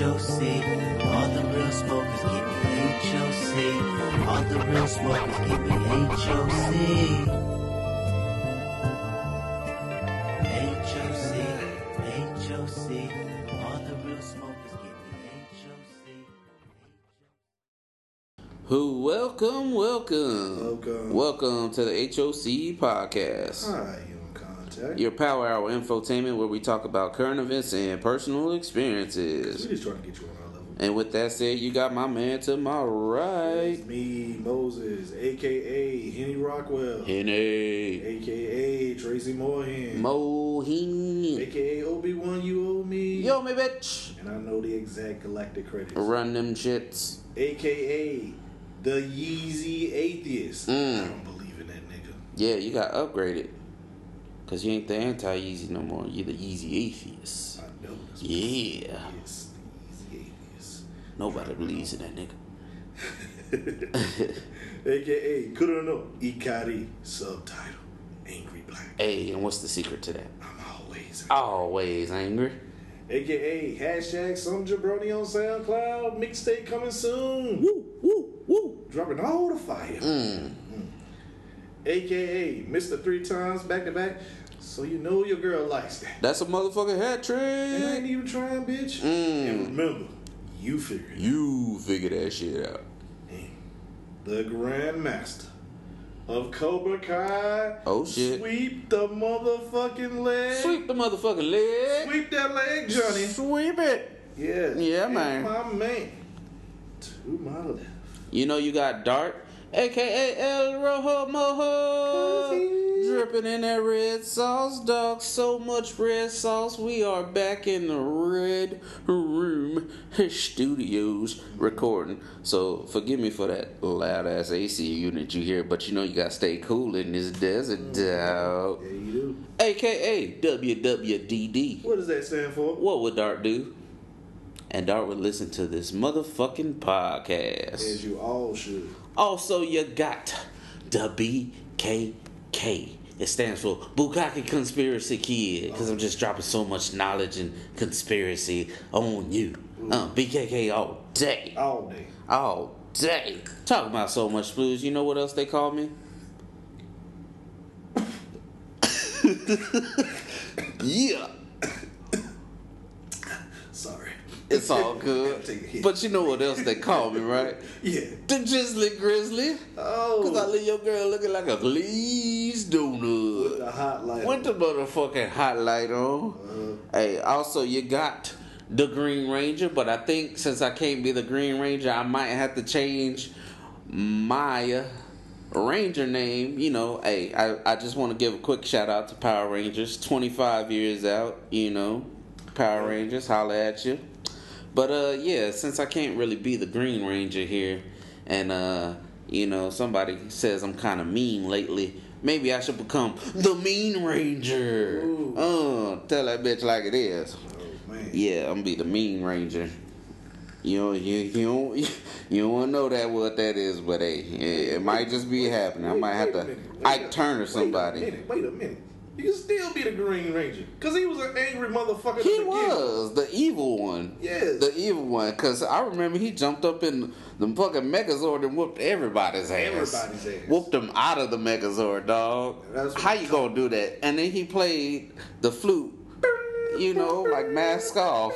HOC. All the real smokers keep it HOC. All the real smokers keep it HOC. HOC, HOC. All the real smokers keep it HOC. Who welcome, welcome, Welcome. welcome to the HOC podcast, Hi, you your power hour infotainment where we talk about current events and personal experiences. We just trying to get you on our level. And with that said, you got my man to my right, It's me, Moses, aka Henny Rockwell, Henny aka Tracy Moorhen, Mohin. aka Obi Wan. You owe me. Yo, me bitch, And I know the exact galactic credits. run them shits. AKA the Yeezy Atheist. Mm. I don't believe in that nigga. Yeah, you got upgraded. Cause you ain't the anti-easy no more. You're the Yeezy atheist. I know. Yeah. Yes, the Yeezy Atheist. Nobody believes in that nigga. AKA Kurono Ikari subtitle Angry Black. Hey, and what's the secret to that? I'm always Always angry. AKA hashtag some jabroni on SoundCloud. Mixtape coming soon. Woo, woo, woo. Dropping all the fire. Mm. AKA Mr. Three Times back to back. So you know your girl likes that. That's a motherfucking hat And I ain't even trying, bitch. Mm. And remember, you figure it You figure that shit out. out. The Grandmaster of Cobra Kai. Oh, shit. Sweep the motherfucking leg. Sweep the motherfucking leg. Sweep that leg, Johnny. Sweep it. Yeah. Yeah, And man. My man. To my left. You know you got Dart, aka El Rojo Mojo, dripping in that red sauce, dog. So much red sauce. We are back in the red room studios recording. So forgive me for that loud ass AC unit you hear, but you know you gotta stay cool in this desert, mm. dog. Yeah, you do. AKA WWDD. What does that stand for? What would Dart do? And Dart would listen to this motherfucking podcast. As you all should. Also, you got the BKK. It stands for Bukaki Conspiracy Kid. Because I'm just dropping so much knowledge and conspiracy on you. Uh, BKK all day. All day. All day. Talking about so much blues. You know what else they call me? yeah. Sorry. It's all good. Take a hit. But you know what else they call me, right? Yeah. The Drizzly Grizzly. Oh. Cause I leave your girl looking like a glazed With donut. the hot light. Went the motherfucking hot light on. Uh-huh. Hey, also you got the Green Ranger, but I think since I can't be the Green Ranger, I might have to change my uh, Ranger name. You know, hey, I, I just want to give a quick shout out to Power Rangers. 25 years out, you know. Power Rangers, holla at you. But uh yeah, since I can't really be the Green Ranger here and uh you know somebody says I'm kind of mean lately, maybe I should become the Mean Ranger. Ooh. Uh, tell that bitch like it is. Oh. Yeah, I'm gonna be the Mean Ranger. You know, you you don't you don't know that what that is, but hey, it, it might just be happening. I might have to Ike Turner Wait a somebody. minute. Wait a minute. You can still be the Green Ranger. Because he was an angry motherfucker. He to begin with. was the evil one. Yes. The evil one. Because I remember he jumped up in the fucking Megazord and whooped everybody's ass. Everybody's ass. Whooped them out of the Megazord, dog. How you gonna do that? And then he played the flute, you know, like mask off.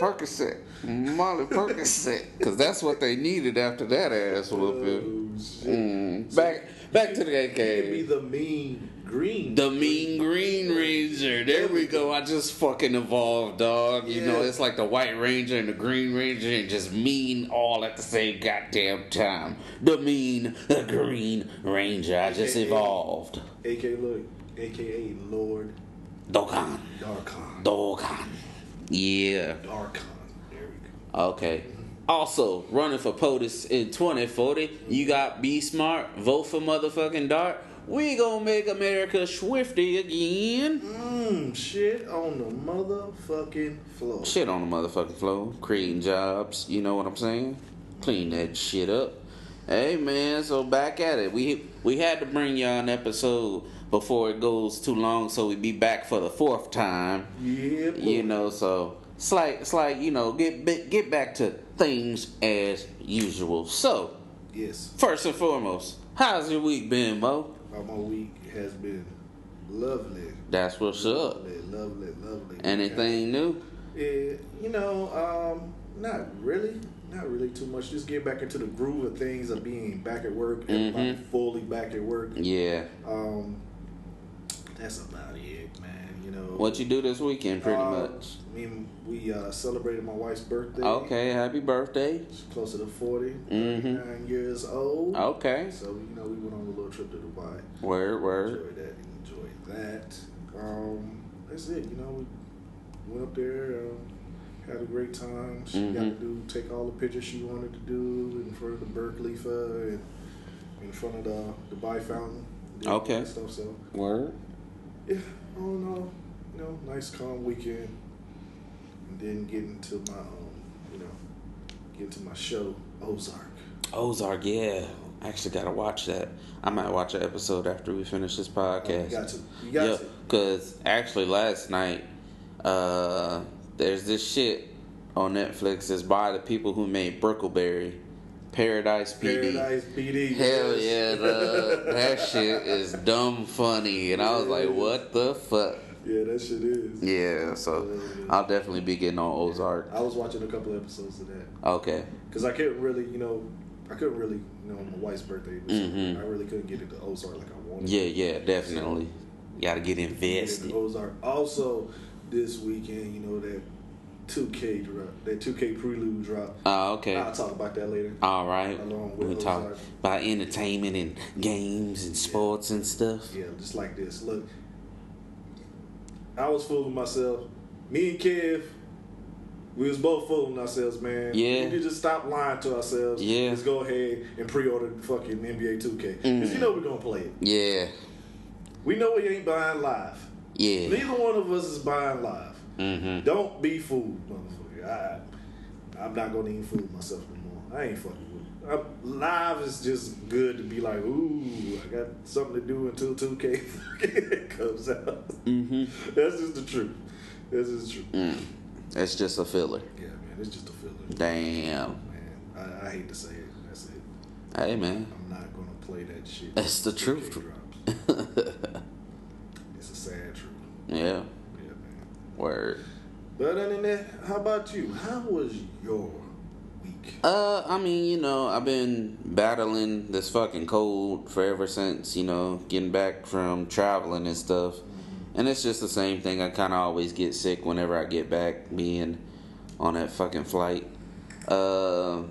Percocet. Molly Percocet. Because that's what they needed after that ass whooping. Oh. Mm. Back, back to the He could be the mean green. The Mean Green Ranger. There we go. I just fucking evolved, dog. You know, it's like the White Ranger and the Green Ranger and just mean all at the same goddamn time. The Mean, the Green Ranger. I just AKA. evolved. AKA, look, AKA Lord Dokkan. Darkon. Dokkan. Yeah. Darkon. There we go. Okay. Also, running for POTUS in 2040, you got Be Smart, vote for motherfucking Dart. We gonna make America swifty again. Mmm, shit on the motherfucking floor. Shit on the motherfucking floor, creating jobs. You know what I'm saying? Clean that shit up. Hey man, so back at it. We we had to bring y'all an episode before it goes too long, so we be back for the fourth time. Yeah, boy. You know, so it's like it's like you know get get back to things as usual. So Yes. first and foremost, how's your week been, Mo? How my week has been lovely. That's what's up. Lovely, lovely, lovely. Anything new? Yeah, you know, um, not really. Not really too much. Just get back into the groove of things of being back at work, everybody Mhm. fully back at work. Yeah. Um, that's about it, man. You know What you do this weekend, pretty Uh, much? Me and we uh, celebrated my wife's birthday. Okay. Happy birthday. She's closer to 40, Mhm. 39 years old. Okay. So, you know, we went on a little trip to Dubai. Word. Word. Enjoyed that. Enjoyed that. Um, that's it. You know, we went up there, um, had a great time. She got to do take all the pictures she wanted to do in front of the Burj Khalifa and in front of the Dubai fountain. Okay. Stuff. So Word. yeah, all in all, you know, nice calm weekend. And then get into my, um, you know, get into my show Ozark. Ozark. Yeah. I actually gotta watch that. I might watch an episode after we finish this podcast. You got to. You got yeah, to. cause actually last night, uh, there's this shit on Netflix that's by the people who made Brickleberry, Paradise PD. Paradise PD. Hell yes. yeah, the, that shit is dumb funny, and I was like, what the fuck? Yeah, that shit is. Yeah, so I'll definitely be getting on Ozark. I was watching a couple episodes of that Okay. because I couldn't really, you know, I couldn't really, you know, my wife's birthday. Was Mhm. I really couldn't get into Ozark like I wanted. Yeah, yeah, definitely. Gotta get Get invested. into Ozark. Also, this weekend, you know that 2K drop, that 2K prelude drop. Oh, okay. I'll talk about that later. All right. Along with We talk about entertainment and games and sports and stuff. Yeah, just like this. Look, I was fooling myself. Me and Kev, we was both fooling ourselves, man. Yeah. We need to just stop lying to ourselves. Yeah. Let's go ahead and pre-order the fucking NBA 2K. Because Mm. you know we're going to play it. Yeah. We know we ain't buying live. Yeah. Neither one of us is buying live. Mm-hmm. Don't be fooled, motherfucker. I, I'm not going to even fool myself no more. I ain't fucking. I'm, live is just good to be like, ooh, I got something to do until 2K comes out. Mm-hmm. That's just the truth. That's just the truth. Mm. It's just a filler. Yeah, man, it's just a feeling. Damn. Man, I, I hate to say it. That's it. Hey, man. I'm not gonna play that shit. That's the truth. It's a sad truth. yeah. Yeah, man. Word. But other than that, how about you? How was your? Uh, I mean, you know, I've been battling this fucking cold for ever since, you know, getting back from traveling and stuff. And it's just the same thing. I kind of always get sick whenever I get back, being on that fucking flight. Uh,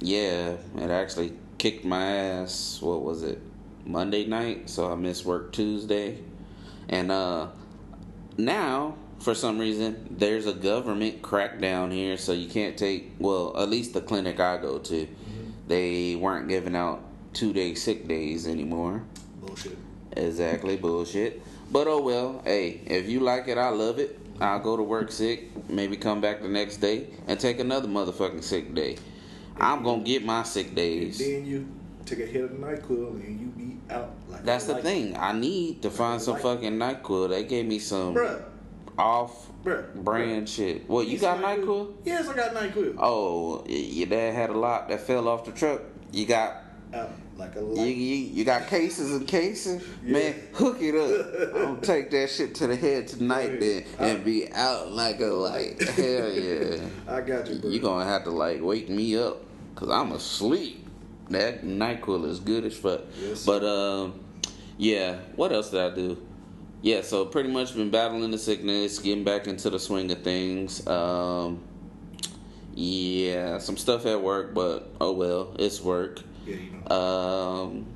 yeah, it actually kicked my ass. What was it? Monday night, so I missed work Tuesday. And uh, now, for some reason, there's a government crackdown here, so you can't take. Well, at least the clinic I go to, mm-hmm. they weren't giving out two day sick days anymore. Bullshit. Exactly, bullshit. But oh well, hey, if you like it, I love it. I'll go to work sick, maybe come back the next day and take another motherfucking sick day. I'm gonna get my sick And days. then you take a hit of NyQuil and you be out like That's the like- thing. I need to find some fucking NyQuil. They gave me some Bruh, off bruh. brand shit. What, you got NyQuil? Yes, I got NyQuil. Oh, your dad had a lot that fell off the truck. You got Out like a you, you, you got cases and cases. Man, hook it up. I'm gonna take that shit to the head tonight then and be out like a light. Hell yeah. I got you, bro. You gonna have to like wake me up because I'm asleep. That NyQuil is good as fuck. Yes, but um, yeah. What else did I do? Yeah, so pretty much been battling the sickness, getting back into the swing of things. Um, yeah, some stuff at work, but oh well, it's work. Yeah, you know. Um,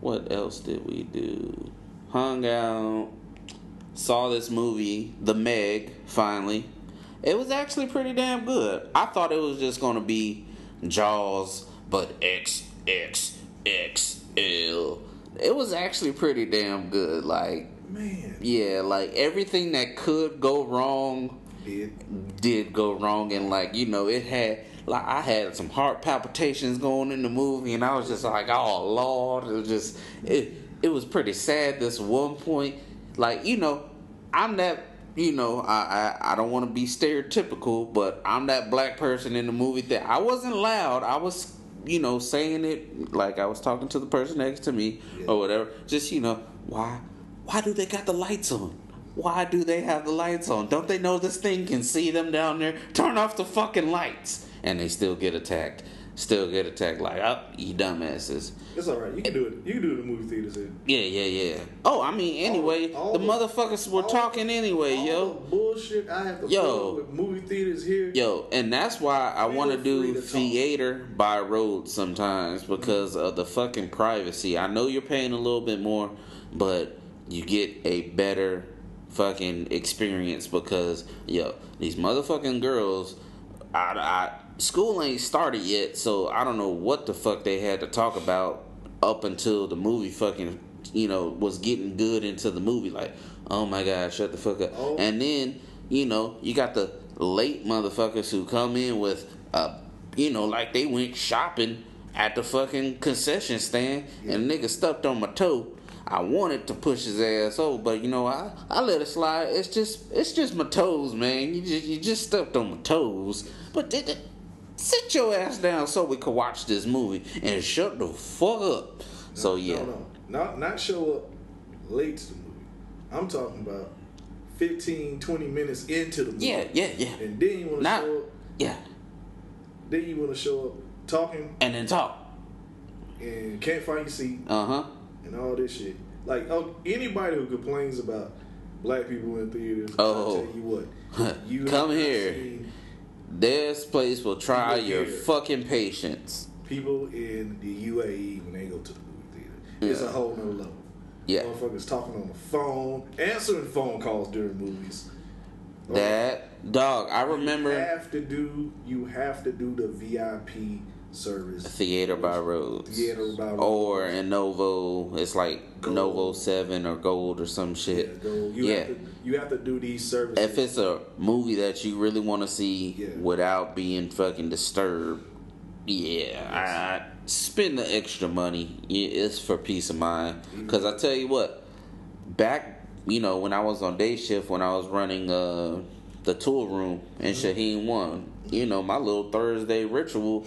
what else did we do? Hung out, saw this movie, The Meg. Finally, it was actually pretty damn good. I thought it was just gonna be Jaws, but X X X L. It was actually pretty damn good. Like, Man, yeah, like everything that could go wrong did did go wrong and like you know it had like I had some heart palpitations going in the movie and I was just like oh lord it was just it it was pretty sad this one point like you know I'm that you know, I I, I don't want to be stereotypical, but I'm that black person in the movie that I wasn't loud. I was, you know, saying it like I was talking to the person next to me Yeah. or whatever. Just you know, why why do they got the lights on? Why do they have the lights on? Don't they know this thing can see them down there? Turn off the fucking lights, and they still get attacked. Still get attacked. Like, oh, you dumbasses. It's all right. You can do it. You can do it in the movie theaters. Here. Yeah, yeah, yeah. Oh, I mean, anyway, all the, the- motherfuckers were all- talking anyway, All yo. bullshit I have to Yo. with movie theaters here. Yo, and that's why I want to do to talk. theater by road sometimes because mm-hmm. of the fucking privacy. I know you're paying a little bit more, but you get a better fucking experience because yo, these motherfucking girls, I, I school ain't started yet, so I don't know what the fuck they had to talk about up until the movie fucking you know was getting good into the movie. Like, oh my god, shut the fuck up, Oh. and then you know, you got the late motherfuckers who come in with, uh, you know, like they went shopping at the fucking concession stand and nigga stepped on my toe. I wanted to push his ass over, but you know, I, I let it slide. It's just it's just my toes, man. You just you just stepped on my toes. But did it, sit your ass down so we could watch this movie and shut the fuck up. So yeah. No, no, not not show up late to the movie. I'm talking about 15, 20 minutes into the movie. Yeah, yeah, yeah. And then you want to show up. yeah. Then you want to show up talking And then talk. and can't find your seat Uh huh. And all this shit. Like, oh, anybody who complains about black people in theaters, Oh. I'll tell you what. You Come here. seen This place will try your here. fucking patience. people in the UAE when they go to the movie theater. It's a whole nother level. Yeah. Motherfuckers talking on the phone, answering phone calls during movies. That dog, I You remember have to do. You have to do the VIP service. Theater by Rhodes. Theater by Rhodes. Or in Novo, it's like Gold. Novo 7 or Gold or some Yeah, shit. go. You Yeah. have to. You have to do these services. If it's a movie that you really want to see Yeah. without being fucking disturbed, yeah, I spend the extra money. Yeah, It's for peace of mind. Because I tell you what, back, you know, when I was on day shift, when I was running uh, the tool room in Shaheen 1, you know, my little Thursday ritual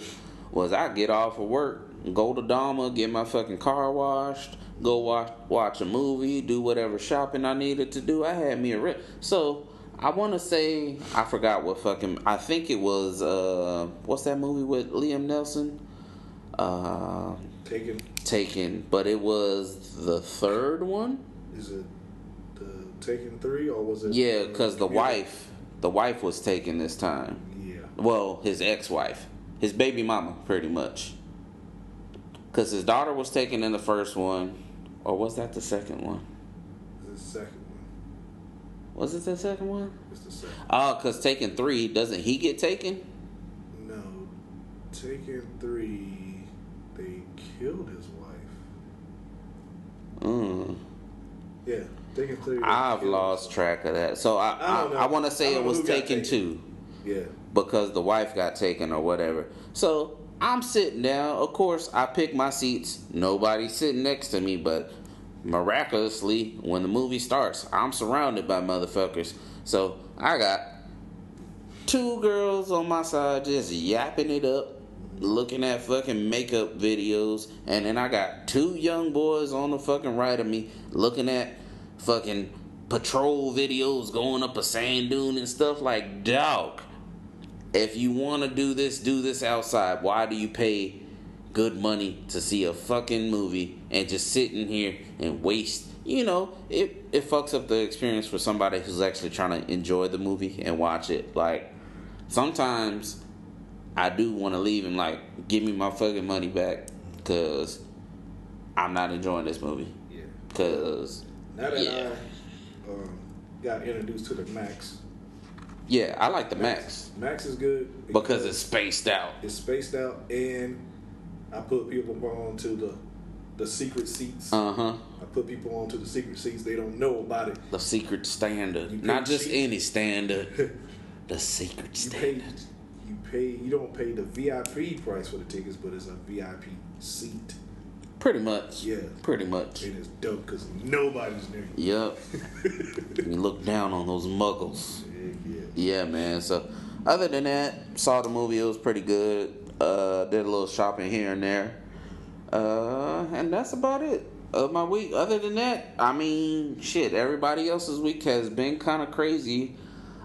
was I get off of work, go to Dama, get my fucking car washed, go watch watch a movie, do whatever shopping I needed to do. I had me a rip. So I want to say I forgot what fucking I think it was uh what's that movie with Liam Neeson? Uh, taking. Taken, but it was the third one. Is it the Taken Three or was it? Yeah, because the yeah. wife, the wife was taken this time. Yeah. Well, his ex-wife, his baby mama, pretty much. Because his daughter was taken in the first one, or was that the second one? The second one. Was it the second one? It's the second. Oh, because Taken three doesn't he get taken? No, Taken Three. They killed his wife. Mm. Yeah, Taken Three. I've lost track of that. So I I I. I, want to say it was Taken taken. two. Yeah. Because the wife got taken or whatever. So I'm sitting down. Of course, I pick my seats. Nobody's sitting next to me, but miraculously, when the movie starts, I'm surrounded by motherfuckers. So I got two girls on my side just yapping it up, looking at fucking makeup videos, and then I got two young boys on the fucking right of me looking at fucking patrol videos going up a sand dune and stuff like dog if you want to do this, do this outside. Why do you pay good money to see a fucking movie and just sit in here and waste? You know, it it fucks up the experience for somebody who's actually trying to enjoy the movie and watch it. Like sometimes I do want to leave and like give me my fucking money back because I'm not enjoying this movie. Yeah. Cause Now that yeah, I um, got introduced to the Max, yeah, I like the Max Max is good because it's spaced out. it's spaced out, and I put people on to the the secret seats. Uh huh. I put people onto the secret seats. They don't know about it. The secret standard. Not just cheap. any standard. the secret You pay, standard. you pay. You don't pay the VIP price for the tickets, but it's a VIP seat. Pretty much. Yeah. Pretty much. And it's dope because nobody's near you. Yep. you look down on those muggles. Yeah, yeah. Yeah, man. So, other than that, saw the movie. It was pretty good. Uh, did a little shopping here and there. Uh, and that's about it of my week. Other than that, I mean, shit. Everybody else's week has been kind of crazy.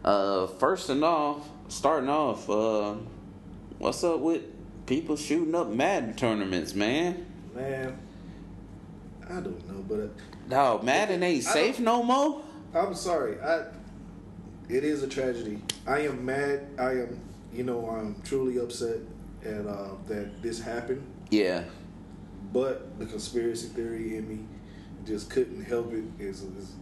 Uh, first and off, starting off. Uh, what's up with people shooting up Madden tournaments, man? Man, I don't know, but no, Dog, Madden ain't I safe no more. I'm sorry. I it is a tragedy. I am mad. I am, you know, I'm truly upset at uh, that this happened. Yeah. But the conspiracy theory in me just couldn't help it. Is, is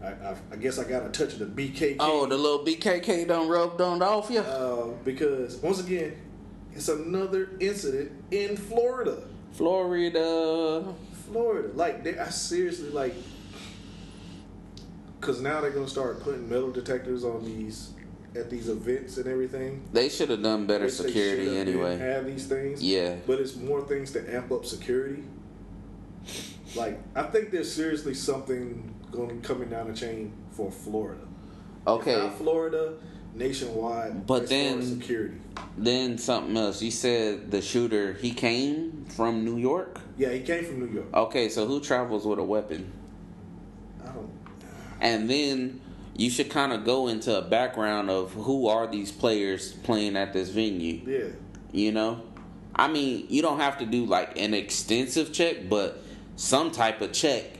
I, I, I guess I got a touch of the BKK. Oh, the little BKK done rubbed on off you. uh, because once again, it's another incident in Florida. Florida. Florida, like they, I seriously like, because now they're gonna start putting metal detectors on these at these events and everything. They should have done better security anyway. Have these things. Yeah. But it's more things to amp up security. Like I think there's seriously something going coming down the chain for Florida. If Okay. not Florida, nationwide. But as far as then- security. Then something else. You said the shooter he came from New York. Yeah, he came from New York. Okay, so who travels with a weapon? I don't. And then you should kind of go into a background of who are these players playing at this venue. Yeah. You know, I mean, you don't have to do like an extensive check, but some type of check.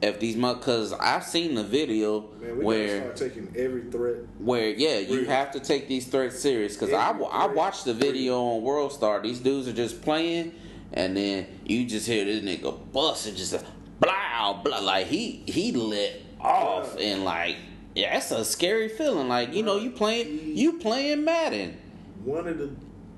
If these because I've seen the video Man, we where gotta start taking every threat. where yeah you Really? have to take these threats serious because I, I watched the video on WorldStar these dudes are just playing and then you just hear this nigga bust and just blah blah like he he lit off Yeah. and like yeah that's a scary feeling like you know you playing you playing madden One of the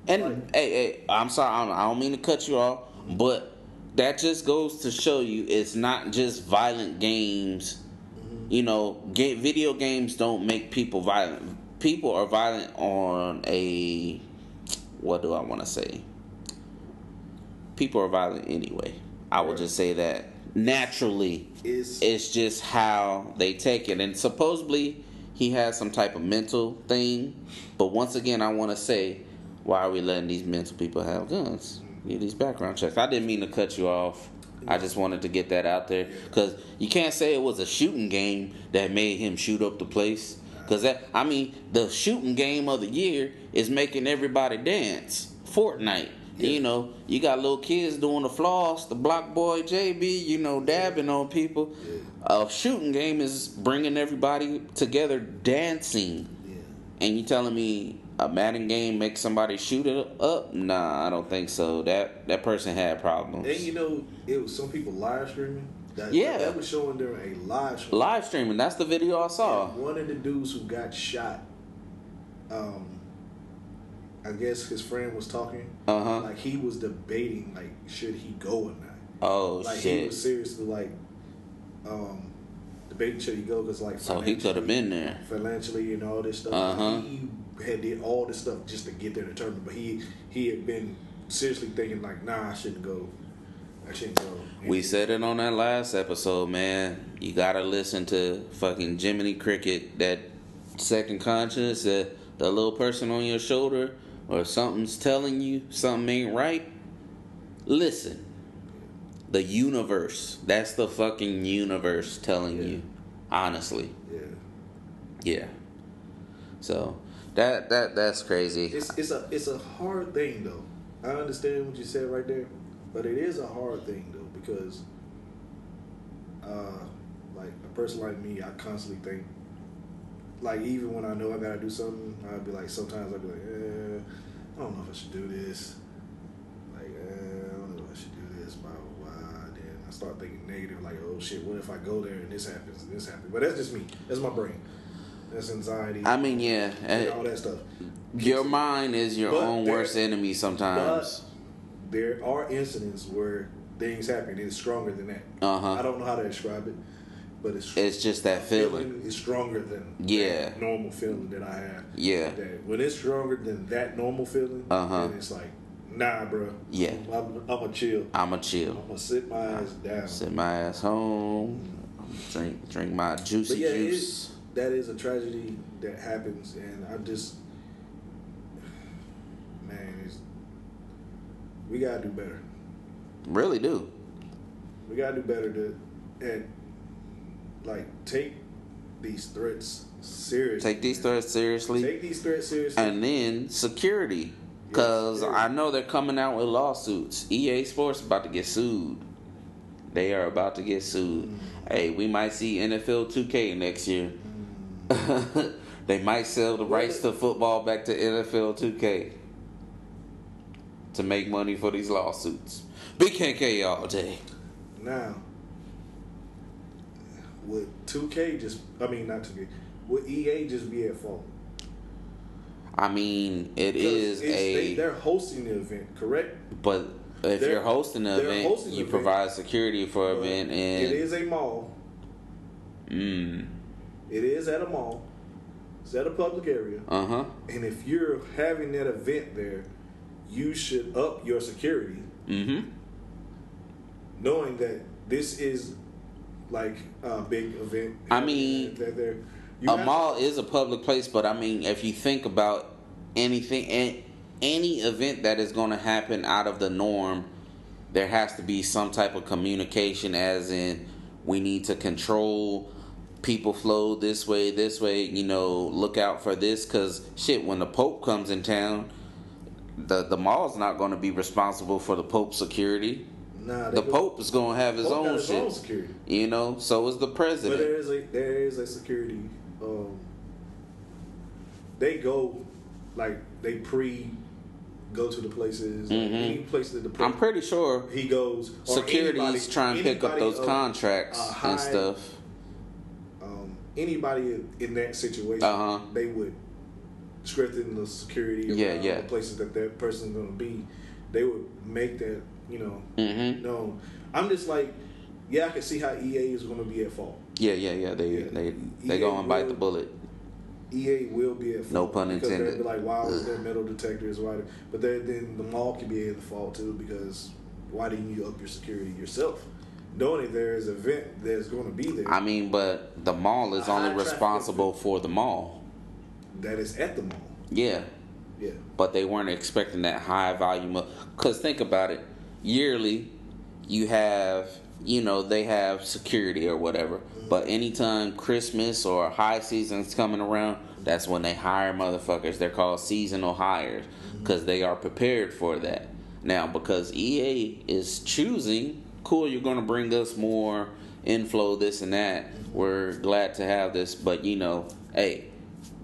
and Like- hey hey i'm sorry I don't, I don't mean to cut you off but that just goes to show you it's not just violent games mm-hmm. you know, ga- video games don't make people violent. People are violent on a what do I want to say? People are violent anyway. I will just say that naturally. is It's just how they take it, and supposedly he has some type of mental thing. But once again, I want to say, why are we letting these mental people have guns? Get these background checks. I didn't mean to cut you off. I just wanted to get that out there because you can't say it was a shooting game that made him shoot up the place. Because that, I mean, the shooting game of the year is making everybody dance. Fortnite. You know, you got little kids doing the floss, the BlocBoy JB, you know, dabbing on people. A shooting game is bringing everybody together dancing. And you telling me a Madden game makes somebody shoot it up? Nah, I don't think so. That that person had problems. And you know, it was some people live streaming. That, Yeah. that was showing during a live stream. Live streaming, that's the video I saw. And one of the dudes who got shot, um, I guess his friend was talking. Uh huh. Like he was debating, like should he go or not. Oh Like he was seriously like, um, should he go because like So he could have been there. financially and all this stuff. Uh-huh. He had did all this stuff just to get there to tournament, but he he had been seriously thinking like, nah, I shouldn't go. I shouldn't go. And We said it on that last episode, man. You gotta listen to fucking Jiminy Cricket, that second conscience, that the little person on your shoulder, or something's telling you something ain't right. Listen. The universe. That's the fucking universe telling Yeah. you. Honestly. yeah, Yeah. So that that that's crazy. it's it's a it's a hard thing though. I understand what you said right there, but it is a hard thing though because, uh, like a person like me, I constantly think. Like even when I know I gotta do something, I'd be like sometimes I'd be like, eh, I don't know if I should do this. Like, eh, I don't know if I should do this. Blah blah blah. Then I start thinking negative, like, oh shit, what if I go there and this happens and this happens? But that's just me. That's my brain. That's anxiety. I mean, yeah. and eh, all that stuff. Your mind is your But own there- worst enemy sometimes. But there are incidents where things happen. It's stronger than that. Uh-huh. I don't know how to describe it, but it's It's just that feeling. is stronger than Yeah. that normal feeling that I have. Yeah. That when it's stronger than that normal feeling, Uh-huh. then it's like Nah, bro. Yeah. I'm, I'm a chill. I'ma chill. I'm gonna sit my ass down. Sit my ass home. Drink drink my juicy But yeah, juice. it, that is a tragedy that happens, and I just, man, it's, we gotta do better. Really do. We gotta do better to, and like take these threats seriously. Take these threats seriously. Take these threats seriously. and then security. Cause security. I know they're coming out with lawsuits. EA Sports about to get sued. They are about to get sued. Mm. Hey, we might see NFL 2K next year. they might sell the rights to football back to NFL 2K to make money for these lawsuits. BKK all day. Now, would 2K just, I mean, not 2K, would EA just be at fault? I mean, it it's- a They, they're hosting the event, correct? but if they're- you're hosting the event, hosting you event. provide security for But event It and is a mall. mm, It is at a mall. It's at a public area. uh huh. And if you're having that event there, you should up your security, Mm-hmm. knowing that this is like a big event. I mean, that they're you A mall is a public place, but I mean, if you think about anything, an- any event that is going to happen out of the norm, there has to be some type of communication, as in, we need to control people flow this way, this way, you know, look out for this, because shit, when the Pope comes in town, the, the mall's not going to be responsible for the Pope's security. Nah, The go- Pope is going to have his own his shit. own security. You know, so is the But president. there is a there is a security. Um, they go like they pre go to the places. like, Mhm. Any place that the pre- I'm pretty sure he goes. or securities anybody- try and pick up those of, contracts uh, high- and stuff. Um, anybody in- that situation, Uh-huh. they would strengthen the security. Yeah, yeah. The places that that person's gonna be, they would make that you know hmm known. I'm just like, yeah, I can see how EA is gonna be at fault. Yeah, yeah, yeah. They Yeah. they they EA go and bite the bullet. EA will be at fault. No pun because intended. They'll like, why was their metal detector detectors? Why? But then, the mall can be at the fault too because why didn't you up your security yourself? Knowing that there is an event that's going to be there I mean, but the mall is only responsible for the mall. that is at the mall. Yeah, Yeah. but they weren't expecting that high volume of. Cause think about it, yearly, you have you know they have security or whatever. But anytime Christmas or high season's coming around, that's when they hire motherfuckers. They're called seasonal hires mm-hmm. because they are prepared for that. Now, because EA is choosing, cool, you're going to bring us more inflow, this and that. We're glad to have this, but you know, hey,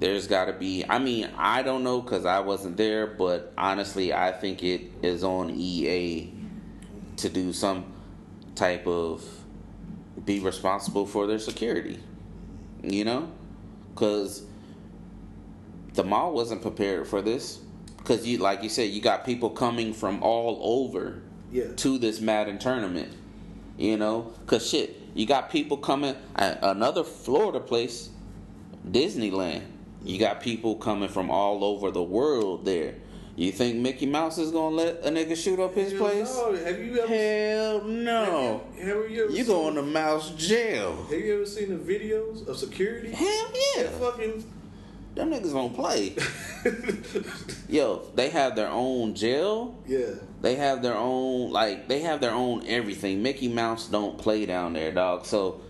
there's got to be. I mean, I don't know because I wasn't there, but honestly, I think it is on EA to do some type of be responsible for their security. You know, because the mall wasn't prepared for this. Because you, like you said, you got people coming from all over Yeah. to this Madden tournament. You know, cause shit, you got people coming. Another Florida place, Disneyland. You got people coming from all over the world there. You think Mickey Mouse is gonna let a nigga shoot up his Hell place? No. Have you ever? Hell no. Have you, have you ever? You seen, going to mouse jail? Have you ever seen the videos of security? Hell yeah. That fucking. Them niggas don't play. Yo, they have their own jail. yeah. They have their own like they have their own everything. Mickey Mouse don't play down there, dog. So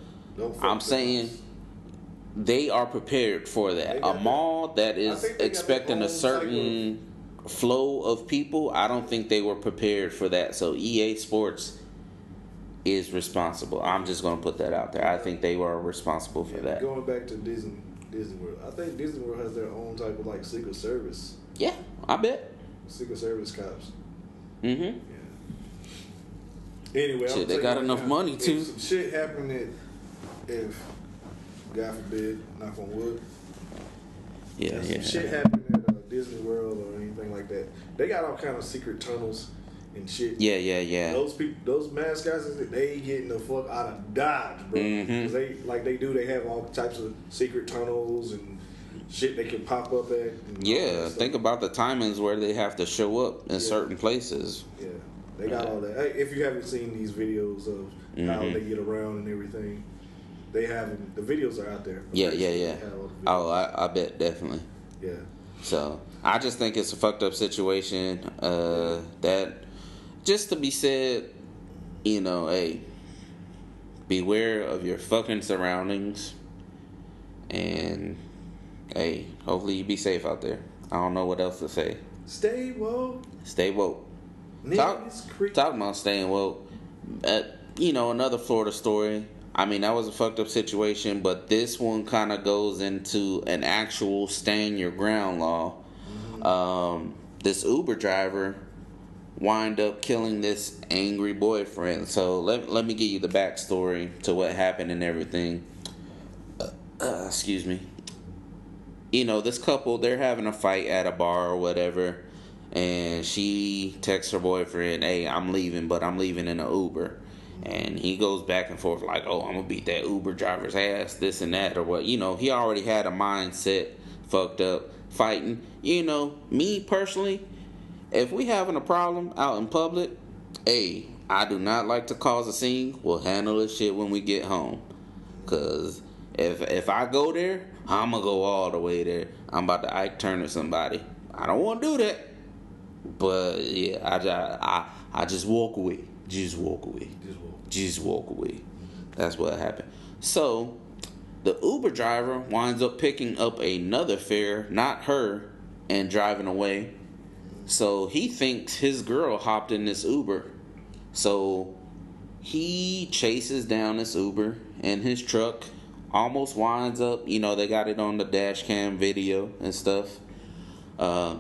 I'm saying us. they are prepared for that. A mall that is think they got their expecting a certain flow of people, I don't think they were prepared for that. So EA Sports is responsible. I'm just gonna put that out there. I think they were responsible for Yeah, that. Going back to Disney, Disney World, I think Disney World has their own type of like Secret Service, Yeah, I bet. Secret Service cops. Mm-hmm. Yeah. Anyway, Shit, they got enough now, money, too. Some shit happened that, if God forbid, knock on wood, Yeah, yeah. some shit happened at uh, Disney World or anything like that, they got all kind of secret tunnels and shit. Yeah, yeah, yeah. Those people, those mascots, they getting the fuck out of Dodge, bro. Mhm. 'Cause they like they do. They have all types of secret tunnels and shit they can pop up at. Yeah, think about the timings where they have to show up in Yeah. certain places. Yeah, they got all that. If you haven't seen these videos of how Mhm. they get around and everything, they have. The videos are out there. Yeah, yeah, yeah. the Oh. I, I bet definitely. yeah. So I just think it's a fucked up situation. Uh, that just to be said, you know, hey, beware of your fucking surroundings, and hey, hopefully you be safe out there. I don't know what else to say. Stay woke. Stay woke. Talk, Niggas creep. talking about staying woke. Uh, you know, another Florida story. I mean, that was a fucked up situation, but this one kind of goes into an actual stand your ground law. Um, this Uber driver wind up killing this angry boyfriend. So let, let me give you the backstory to what happened and everything. Uh, uh, excuse me. You know, this couple, they're having a fight at a bar or whatever. And she texts her boyfriend, Hey, I'm leaving, but I'm leaving in an Uber. And he goes back and forth, like, Oh, I'm going to beat that Uber driver's ass, this and that, or what. You know, he already had a mindset fucked up fighting. You know, me personally, if we having a problem out in public, hey, I do not like to cause a scene. We'll handle this shit when we get home. Cause if if I go there, I'ma go all the way there. I'm about to Ike Turner somebody. I don't want to do that. But yeah, I, I I I just walk away. Just walk away. Just woke. Just walk away. That's what happened. So the Uber driver winds up picking up another fare, not her, and driving away. So he thinks his girl hopped in this Uber. So he chases down this Uber in his truck, almost winds up, you know, they got it on the dash cam video and stuff. Uh,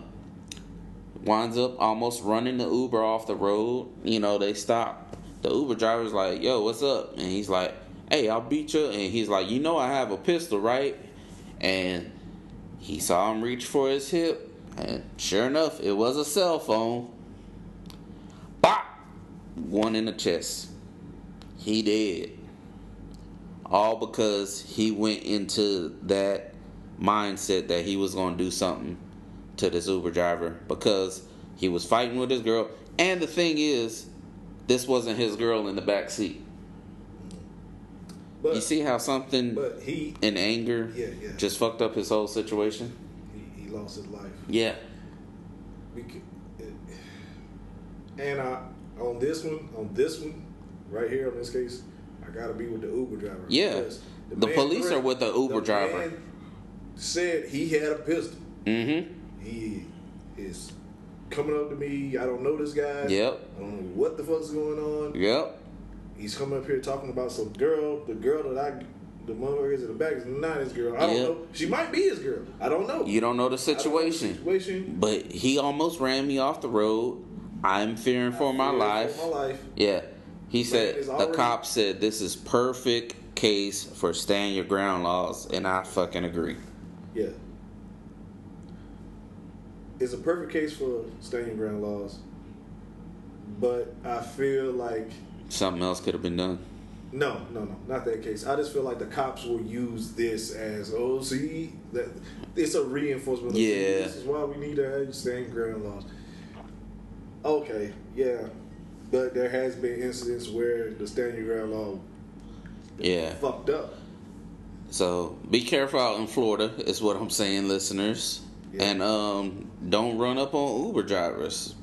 winds up almost running the Uber off the road. You know, they stop. The Uber driver's like, yo, what's up? And he's like, hey, I'll beat you. And he's like, you know, I have a pistol, right? And he saw him reach for his hip. And sure enough, it was a cell phone. Bop! One in the chest. He dead. All because he went into that mindset that he was going to do something to this Uber driver because he was fighting with his girl. And the thing is, this wasn't his girl in the back seat. But You see how something but he in anger Yeah, yeah. just fucked up his whole situation? he, he lost his life. Yeah. And I on this one on this one right here on this case, I gotta be with the Uber driver. Yeah. because The police threat- are with the Uber the driver. man said he had a pistol. Mm-hmm. He is coming up to me. I don't know this guy. Yep. I don't know what the fuck's going on. Yep. He's coming up here talking about some girl. The girl that I, the motherfucker is in the back is not his girl. I don't Yeah. know. She might be his girl. I don't know. You don't know the don't know the situation. situation. But he almost ran me off the road. I'm fearing for my life. For my life. Yeah. He said is the cop said this is perfect case for stand your ground laws and I fucking agree. Yeah. It's a perfect case for staying your ground laws. But I feel like Something else could have been done. no, no, no, not that case. I just feel like the cops will use this as oh see that it's a reinforcement. of, Yeah. this is why we need to have staying ground laws. Okay, yeah, but there has been incidents where the standing ground law Yeah. fucked up. So be careful out in Florida, is what I'm saying, listeners. Yeah. And um, don't run up on Uber drivers,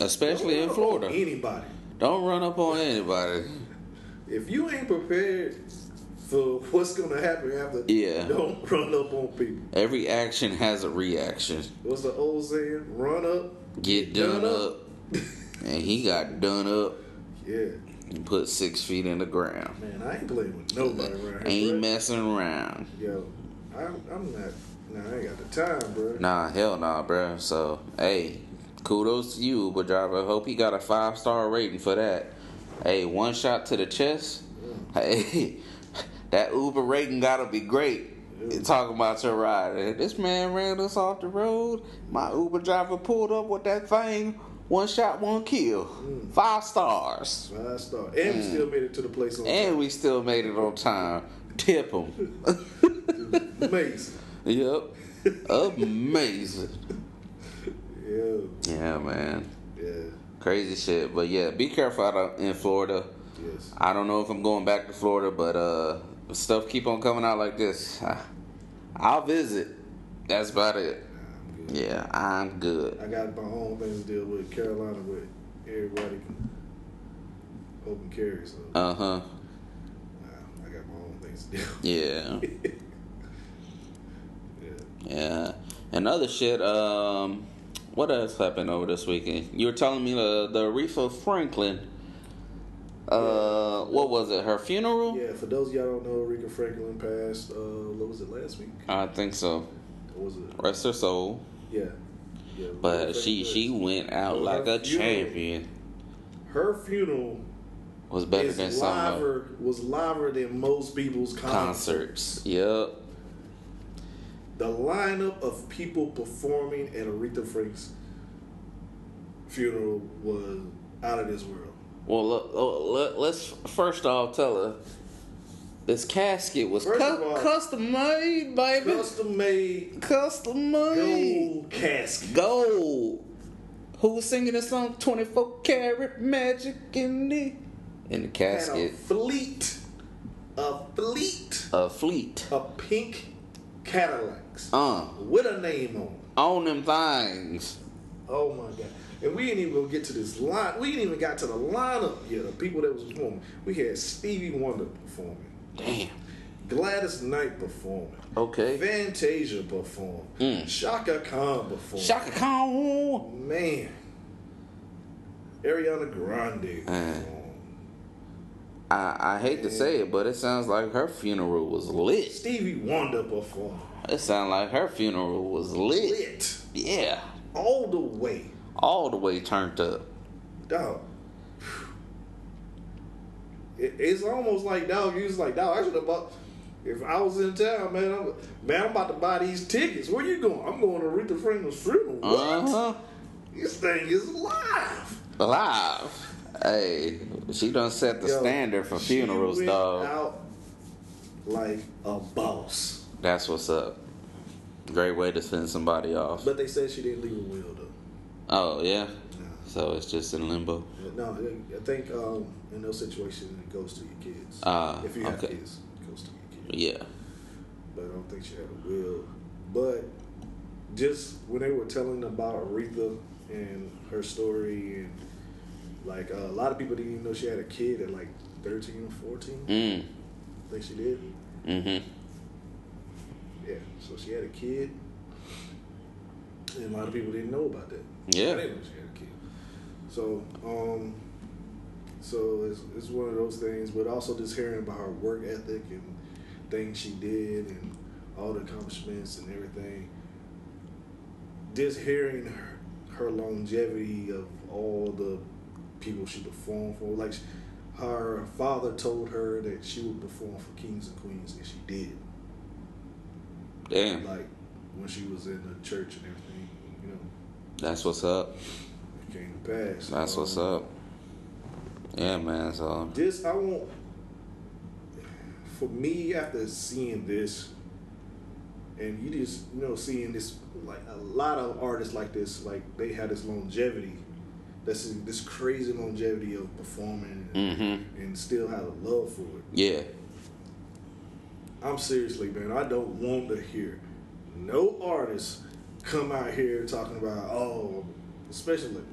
especially Don't in Florida. on Anybody. Don't run up on anybody. If you ain't prepared for what's gonna happen after, Yeah. don't run up on people. Every action has a reaction. What's the old saying? Run up, Get done up. And he got done up yeah, and put six feet in the ground. man, I ain't playing with nobody around here. Ain't bruh. messing around. Yo, I'm, I'm not. Nah, I ain't got the time, bro. Nah, hell nah, bro. So, hey, kudos to you, Uber driver. Hope he got a five star rating for that. Hey, one shot to the chest. Hey, that Uber rating gotta be great. Talking about your ride. This man ran us off the road. My Uber driver pulled up with that thing. One shot, one kill. Five stars. Five stars. and we still made it to the place on Mm. And we still made it on time. Tip him. time. Amazing. Yep. Amazing. Yeah, Yeah, man. yeah, Crazy shit. But yeah, be careful out of- in Florida. yes. I don't know if I'm going back to Florida, but uh, stuff keep on coming out like this. I, I'll visit. That's about it. Nah, I'm. Yeah, I'm good. I got my own things to deal with. Carolina, with everybody can open carry, so Uh huh. nah, I got my own things to deal. with. Yeah. Yeah. Yeah. And other shit, um, what else happened over this weekend? You were telling me the, the Aretha Franklin, uh, what was it, her funeral? Yeah, for those of y'all don't know, Aretha Franklin passed. Uh, what was it last week? I think so. Or was it? Rest her soul. Yeah, yeah. But she she went out Well, like a funeral- champion. Her funeral Was better than some of liver, was liver than most people's concerts. concerts. Yep. The lineup of people performing at Aretha Frank's funeral was out of this world. Well, let's first off tell her this casket was cu- all- custom made, baby. Custom made Custom made. gold casket. Gold. Who was singing the song 24 Karat Magic in the in the casket? fleet, a fleet A fleet. A pink Cadillacs Uh, with a name on. on them things. Oh my god! And we didn't even get to this line. We didn't even got to the lineup yet of people that was performing. We had Stevie Wonder performing, Damn. Gladys Knight performing, Okay. Fantasia performed, Mm. Chaka Khan performed. Chaka Khan. Man, Ariana Grande Uh. I, I hate to say it, but it sounds like her funeral was lit. Stevie Wonder performed. It sounds like her funeral was lit. Lit Yeah. all the way. All the way turned up. Dog. It, it's almost like dog. You was like dog. I should have bought. If I was in town, man, I'm, man, I'm about to buy these tickets. Where you going? I'm going to Aretha Franklin's funeral. What? Uh huh. This thing is live. Live. Hey, she done set the Yo, standard for funerals, dog. Out like a boss. That's what's up. Great way to send somebody off. But they said she didn't leave a will though. Oh yeah. No. So it's just in limbo. No, I think um, in those situations it goes to your kids. Ah, if you have okay. kids, it goes to your kids. Yeah. but I don't think she had a will. But just when they were telling about Aretha and her story, and like uh, a lot of people didn't even know she had a kid at like 13 or 14. Mm. I think she did. Mm-hmm. Yeah, so she had a kid. And a lot of people didn't know about that. Yeah. I didn't know she had a kid. So, um, so it's, it's one of those things, but also just hearing about her work ethic and things she did and all the accomplishments and everything. Just hearing her, her longevity of all the people she performed for. Like, her father told her that she would perform for kings and queens, and she did. Damn. Like, when she was in the church and everything, you know, That's what's up. it came to pass. That's what's Um, up. Yeah, man. So this, I want for me after seeing this, and you just you know seeing this like a lot of artists like this, like they had this longevity, this this crazy longevity of performing Mm-hmm. and still have a love for it. yeah. I'm seriously, man. I don't want to hear no artists come out here talking about, oh, especially like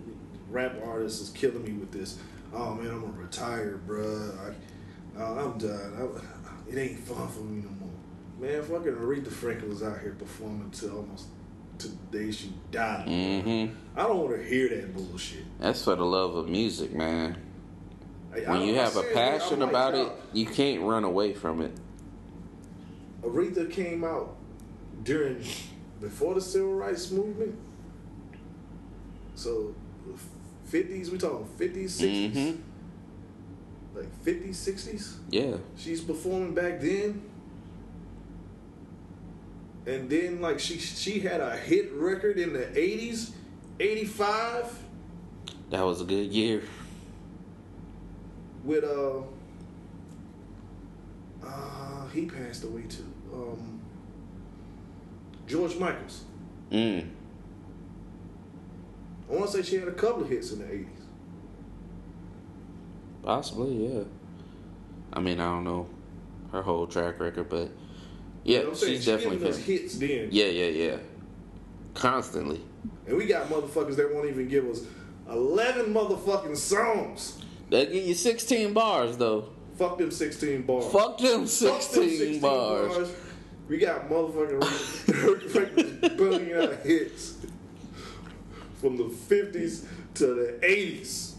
rap artists is killing me with this. Oh man, I'm gonna retire, bruh. I, uh, I'm done. I, it ain't fun for me no more. Man, fucking Aretha Franklin was out here performing till almost to the day she died. Mm-hmm. I don't want to hear that bullshit. That's for the love of music, man. I When you have a passion like, about it, you can't run away from it. Aretha came out during before the civil rights movement. So, fifties we talking fifties, 60s Mhm. like fifties, sixties. Yeah. She's performing back then, and then like she she had a hit record in the eighties, eighty five That was a good year. with uh. Uh, he passed away too. Um, George Michaels. Mm. I want to say she had a couple of hits in the 80s. Possibly, yeah. I mean, I don't know her whole track record, but You yeah, know I'm saying? she's She definitely us hits then. Yeah, yeah, yeah. Constantly. And we got motherfuckers that won't even give us 11 motherfucking songs. They give you 16 bars though. Fuck them 16 bars. Fuck them Fuck 16, them bars. We got motherfucking billion out hits from the 50s to the 80s.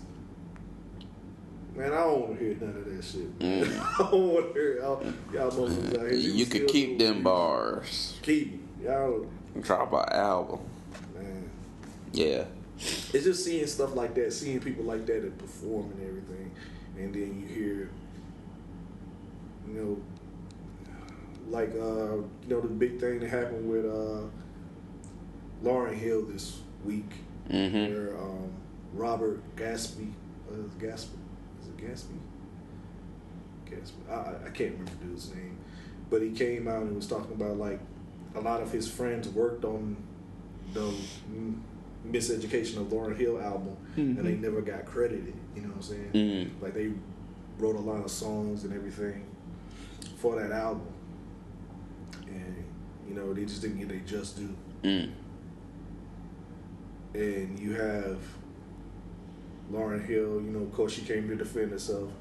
Man, I don't want to hear none of that shit. I don't want to hear y'all, y'all motherfuckers out here. Mm. You could keep them bars. Keep 'em. Y'all, Drop an album. man. Yeah. It's just seeing stuff like that, seeing people like that that perform and everything, and then you hear, you know, like uh, you know the big thing that happened with uh, Lauryn Hill this week, Mm-hmm. where um, Robert Gatsby, uh, Gatsby, is it Gatsby? Gatsby, I, I- can't remember the dude's name, but he came out and was talking about like a lot of his friends worked on the Miseducation of Lauryn Hill album, and they never got credited. You know what I'm saying? Mm. Like they wrote a lot of songs and everything for that album, you know they just didn't get their just due. Mm. And you have Lauryn Hill. You know, of course, she came to defend herself,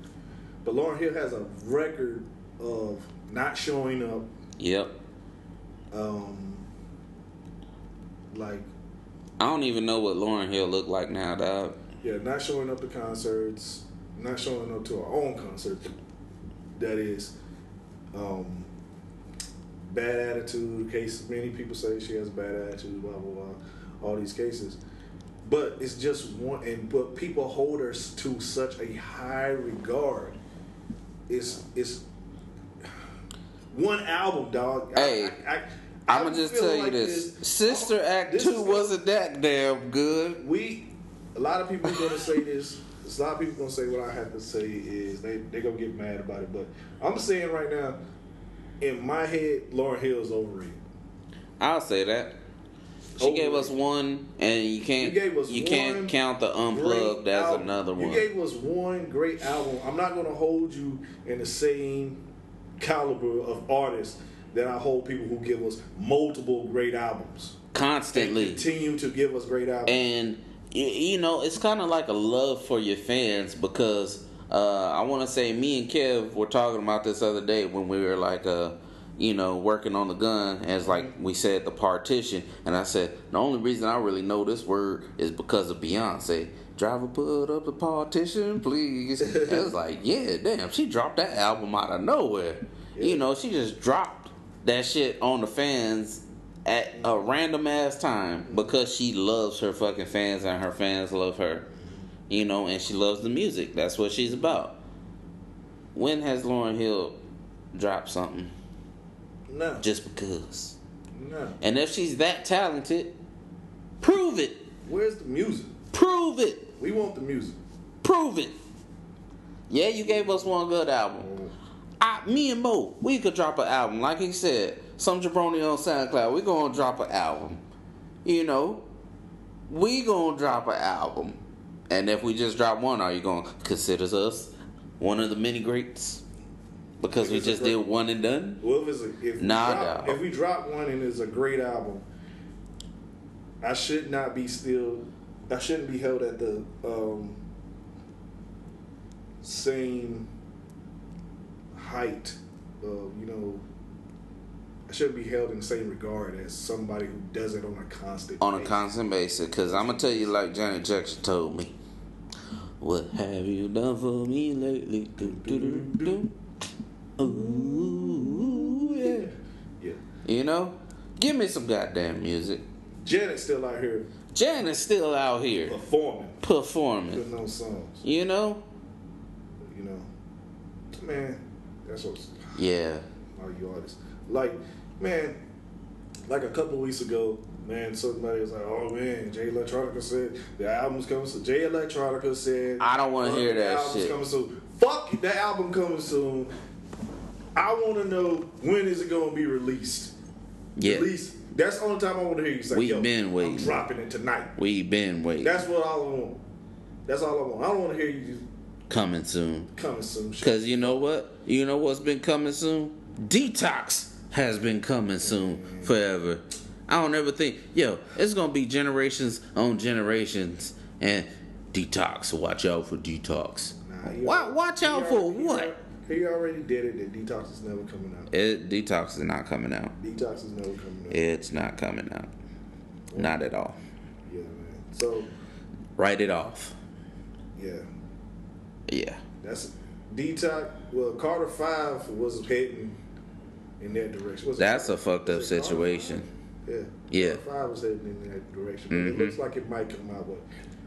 but Lauryn Hill has a record of not showing up. Yep. Um, like I don't even know what Lauryn Hill looked like now, dog. Yeah, not showing up to concerts, not showing up to our own concerts. That is, um, bad attitude case. Many people say she has bad attitude. Blah blah blah. All these cases, but it's just one. And but people hold her to such a high regard. It's it's one album, dog. I- Hey, I, I, I'm I'm gonna just tell you like this: Sister oh, Act this Two wasn't that damn good. we a lot of people gonna say this. A lot of people gonna say what I have to say is they they gonna get mad about it. But I'm saying right now, in my head, Lauryn Hill is overrated. I'll say that. She gave us one, and you can't You you can't count the unplugged as album. another one. You gave us one great album. I'm not gonna hold you in the same caliber of artists that I hold people who give us multiple great albums. Constantly, continue to give us great albums. and you know it's kind of like a love for your fans because uh, I want to say me and Kev were talking about this other day when we were like uh you know working on the gun as like we said the partition and I said the only reason I really know this word is because of Beyonce. Driver put up the partition, please. It was like, yeah, damn, she dropped that album out of nowhere. You know, she just dropped that shit on the fans at a random ass time because she loves her fucking fans and her fans love her. You know, and she loves the music. That's what she's about. When has Lauryn Hill dropped something? no, Just because. no. And if she's that talented, prove it. Where's the music? Prove it. We want the music. Prove it. Yeah, you gave us one good album. Mm. I, me and Mo, we could drop an album. Like he said, some jabroni on SoundCloud. We gonna drop an album. You know, we gonna drop an album. And if we just drop one, are you gonna consider us one of the many greats? Because we just did one and done. Well, if it's a, if Nah, we drop, if we drop one and it's a great album, I should not be still. I shouldn't be held at the um, same height of you know. I shouldn't be held in the same regard as somebody who does it on a constant. on a basis. constant basis. Because I'm gonna tell you, like Janet Jackson told me, "What have you done for me lately?" Do, do, do, do. Ooh, yeah. Yeah, You know, give me some goddamn music. Janet's still out here Janet's still out here performing, performing. putting on songs. You know, You know, man, that's what's yeah. all you artists. Like, man, like a couple weeks ago, man, somebody was like, "Oh man, Jay Electronica said the album's coming soon." Jay Electronica said, I don't wanna "Fuck, hear the that album's shit." Coming soon. Fuck that album coming soon. I want to know when is it going to be released. Yeah. At that's the only time I want to hear you say, We "Yo, been I'm waiting. dropping it tonight." We been waiting. That's what I want. That's all I want. I don't want to hear you coming soon. coming soon. Cause you know what? You know what's been coming soon? Detox has been coming soon forever. I don't ever think, yo, it's gonna be generations on generations and detox. Watch out for detox. Nah, Why, watch out for already- what? He already did it. That detox is never coming out. It, detox is not coming out. Detox is never coming out. It's not coming out. Not at all. Yeah, man. So Write it off. yeah, Yeah. that's detox. Well, Carter Five was heading in that direction. Was That's Carter- a fucked up situation. Yeah. Yeah. Five was heading in that direction. But Mhm. It looks like it might come out, but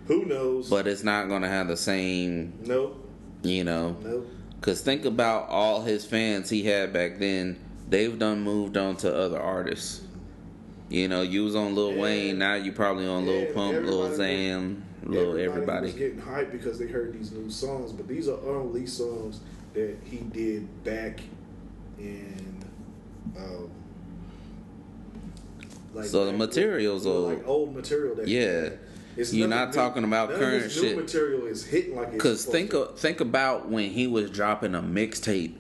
who knows? But it's not gonna have the same, nope, you know, nope. Cause think about all his fans he had back then. They've done moved on to other artists. You know, you was on Lil Yeah. Wayne. Now you probably on Lil Pump, Lil everybody Xan, Lil everybody. was getting hyped because they heard these new songs, but these are unreleased songs that he did back in, um, like So the material's old. like old material. That Yeah. It's You're not new. talking about current shit. New material is hitting like Cause think of, think about when he was dropping a mixtape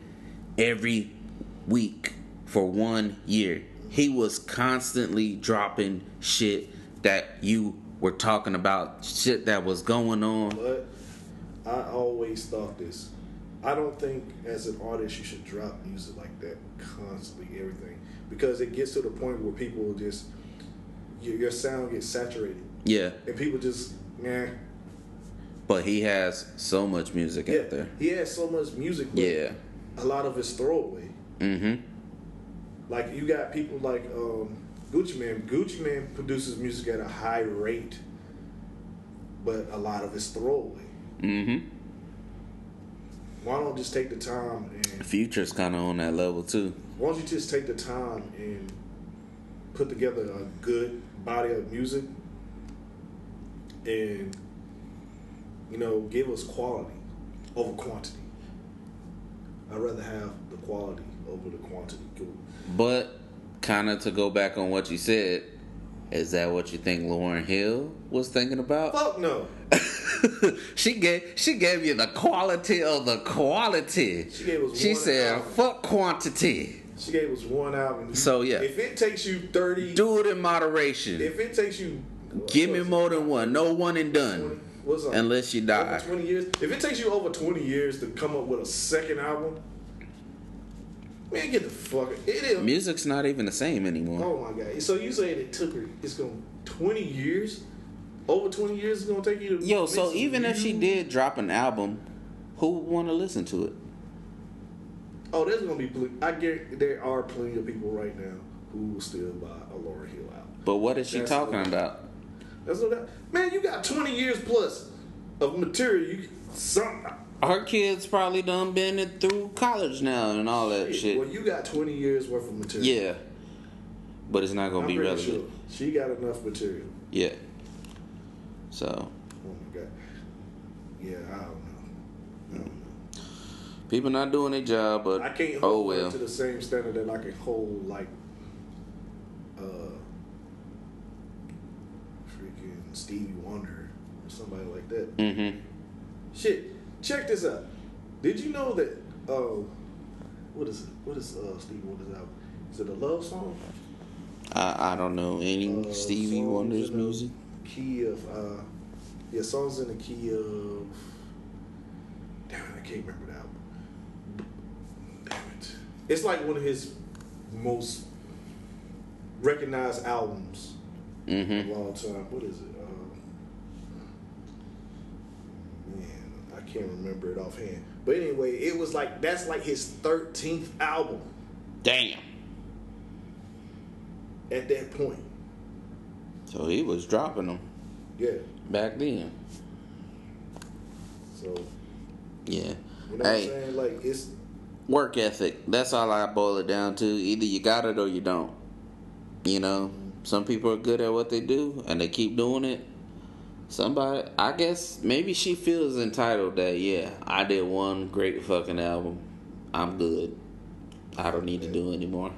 every week for one year. He was constantly dropping shit that you were talking about, shit that was going on. But I always thought this. I don't think as an artist you should drop music like that constantly, everything, because it gets to the point where people just your, your sound gets saturated, Yeah, and people just nah. but he has so much music Yeah, out there. he has so much music. Yeah. a lot of it's throwaway. Mm-hmm. Like you got people like um, Gucci Mane. Gucci Mane produces music at a high rate, but a lot of it's throwaway. Mm-hmm. Why don't just take the time and Future's kind of on that level too. Why don't you just take the time and put together a good body of music and you know give us quality over quantity i'd rather have the quality over the quantity But kind of to go back on what you said, is that what you think Lauryn Hill was thinking about? fuck no she gave she gave you the quality of the quality. She gave us She said, album. "Fuck quantity. She gave us one album So, yeah. if it takes you 30 Do it in moderation. if it takes you Give me more than one. No one and 20 done. what's up? Unless you die. 20 years if it takes you over 20 years to come up with a second album man get the fuck it is Music's not even the same anymore. Oh my god! So you saying it took her? It's going twenty years? Over twenty years is gonna take you to. Yo, so even if she did drop an album, who would want to listen to it? Oh, there's gonna be. I get there are plenty of people right now who will still buy a Lauryn Hill album. But what is she That's talking what- about? That's what that. Man, you got twenty years plus of material. You some Her kids probably done been through college now and all that shit. Well, you got twenty years worth of material. Yeah. But it's not gonna I'm be relevant. sure she got enough material. Yeah. So Oh my god. Yeah, I don't know. I don't know. People not doing their job, but I can't oh hold her well. to the same standard that I can hold like uh freaking Stevie Wonder or somebody like that. Mm-hmm. Shit, check this out. Did you know that uh what is it? What is uh Stevie Wonder's album? Is it a love song? I, I don't know any Uh, Stevie Wonder's music. Key of uh yeah, songs in the key of damn I can't remember the album. Damn it. It's like one of his most recognized albums Mm-hmm. of all time. What is it? Uh, man, I can't remember it offhand. But anyway, it was like that's like his thirteenth album Damn. at that point. So he was dropping them Yeah. back then. So Yeah. you know hey, what I'm saying? Like it's work ethic. That's all I boil it down to. Either you got it or you don't. You know, some people are good at what they do and they keep doing it. Somebody, I guess, maybe she feels entitled that yeah, I did one great fucking album. I'm good. I don't need to do anymore.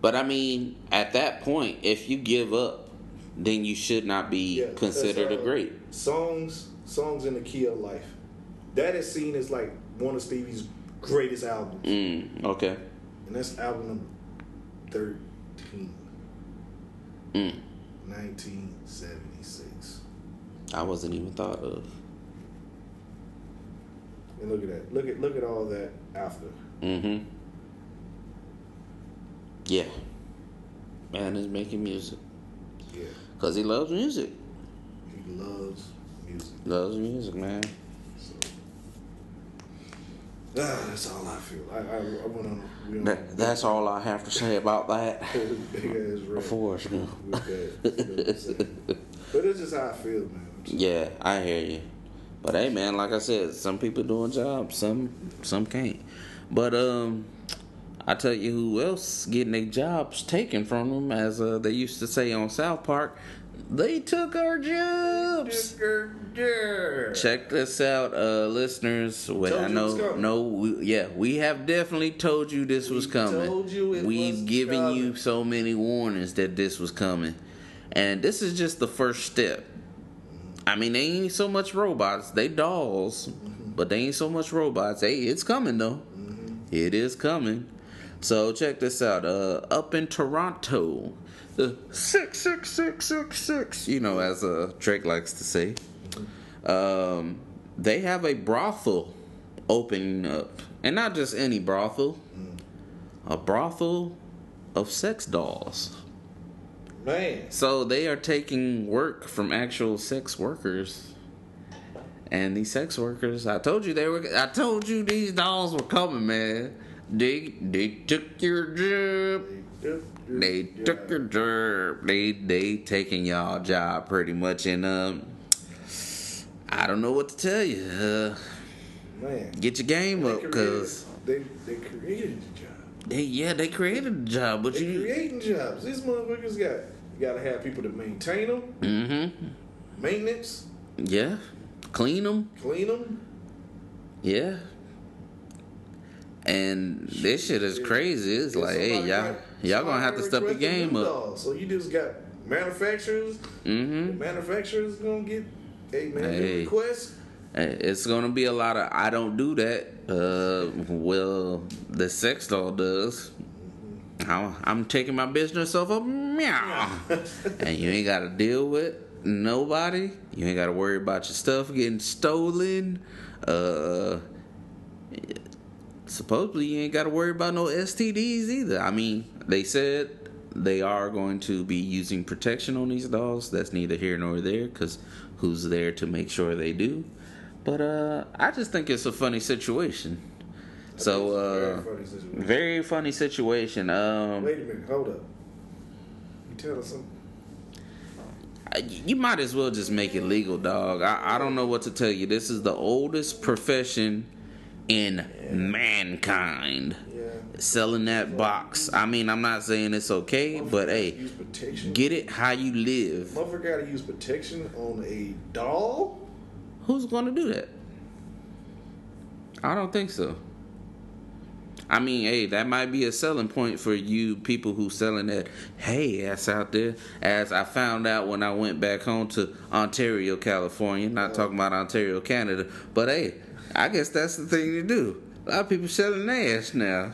But I mean, at that point, if you give up, then you should not be Yeah, considered that's, a uh, great. Songs, songs in the key of life. That is seen as like one of Stevie's greatest albums, Mm, okay. and that's album number thirteen. Mm. 1976. I wasn't even thought of. And look at that. Look at look at all that after. Mm-hmm. Yeah. Man is making music. Yeah, Because he loves music. he loves music. Loves music, man. So ah, that's all I feel. I I, I went on. We That, that's all I have to say about that. big ass rant Before, you know. with. You know what I'm saying? but it's just how I feel, man. Yeah, I hear you. But hey, man, like I said, some people doing jobs, some some can't. But um, I tell you who else getting their jobs taken from them, as uh, they used to say on South Park. They took our jobs. Check this out, uh, listeners. Wait, I was know, coming. no, we, yeah, we have definitely told you this was We coming. you it We've was given you so many warnings that this was coming, and this is just the first step. I mean, they ain't so much robots; they dolls, but they ain't so much robots. Hey, it's coming though. It is coming. So check this out. Uh, up in Toronto, the six six six six six. You know, as uh, Drake likes to say. Um, they have a brothel opening up, and not just any brothel. A brothel of sex dolls. Man, So they are taking work from actual sex workers. And these sex workers, I told you they were I told you these dolls were coming, man. They they took your job. They took your job. They they taking y'all job pretty much and um I don't know what to tell you. Uh, man. get your game They up created- cuz they they created the job. they yeah, they created the job, but They you creating jobs. These motherfuckers got you gotta have people to maintain them, Mhm. maintenance, Yeah. Clean them. clean them. Yeah. And this shit is crazy. It's like, hey, y'all, y'all gonna have to step the game up. So you just got manufacturers. Mm-hmm. manufacturers gonna get, hey man, Hey. hey. request. It's gonna be a lot of I don't do that. Uh, well, the sex doll does. I'm, I'm taking my business off of meow, and you ain't got to deal with nobody. You ain't got to worry about your stuff getting stolen. Uh, supposedly you ain't got to worry about no STDs either. I mean, they said they are going to be using protection on these dolls. That's neither here nor there because who's there to make sure they do? But uh, I just think it's a funny situation. So uh, Very funny situation. very funny situation. Um, Wait a minute, hold up. You tell us something. I- you might as well just make it legal, dog. I, I don't know what to tell you. This is the oldest profession in mankind. Selling that box. I mean, I'm not saying it's okay, but hey, get it how you live. Motherfucker gotta use protection on a doll. Who's going to do that? I don't think so. I mean, hey, that might be a selling point for you people who selling that hey ass out there. As I found out when I went back home to Ontario, California, not talking about Ontario, Canada, but hey, I guess that's the thing to do. A lot of people selling ass now.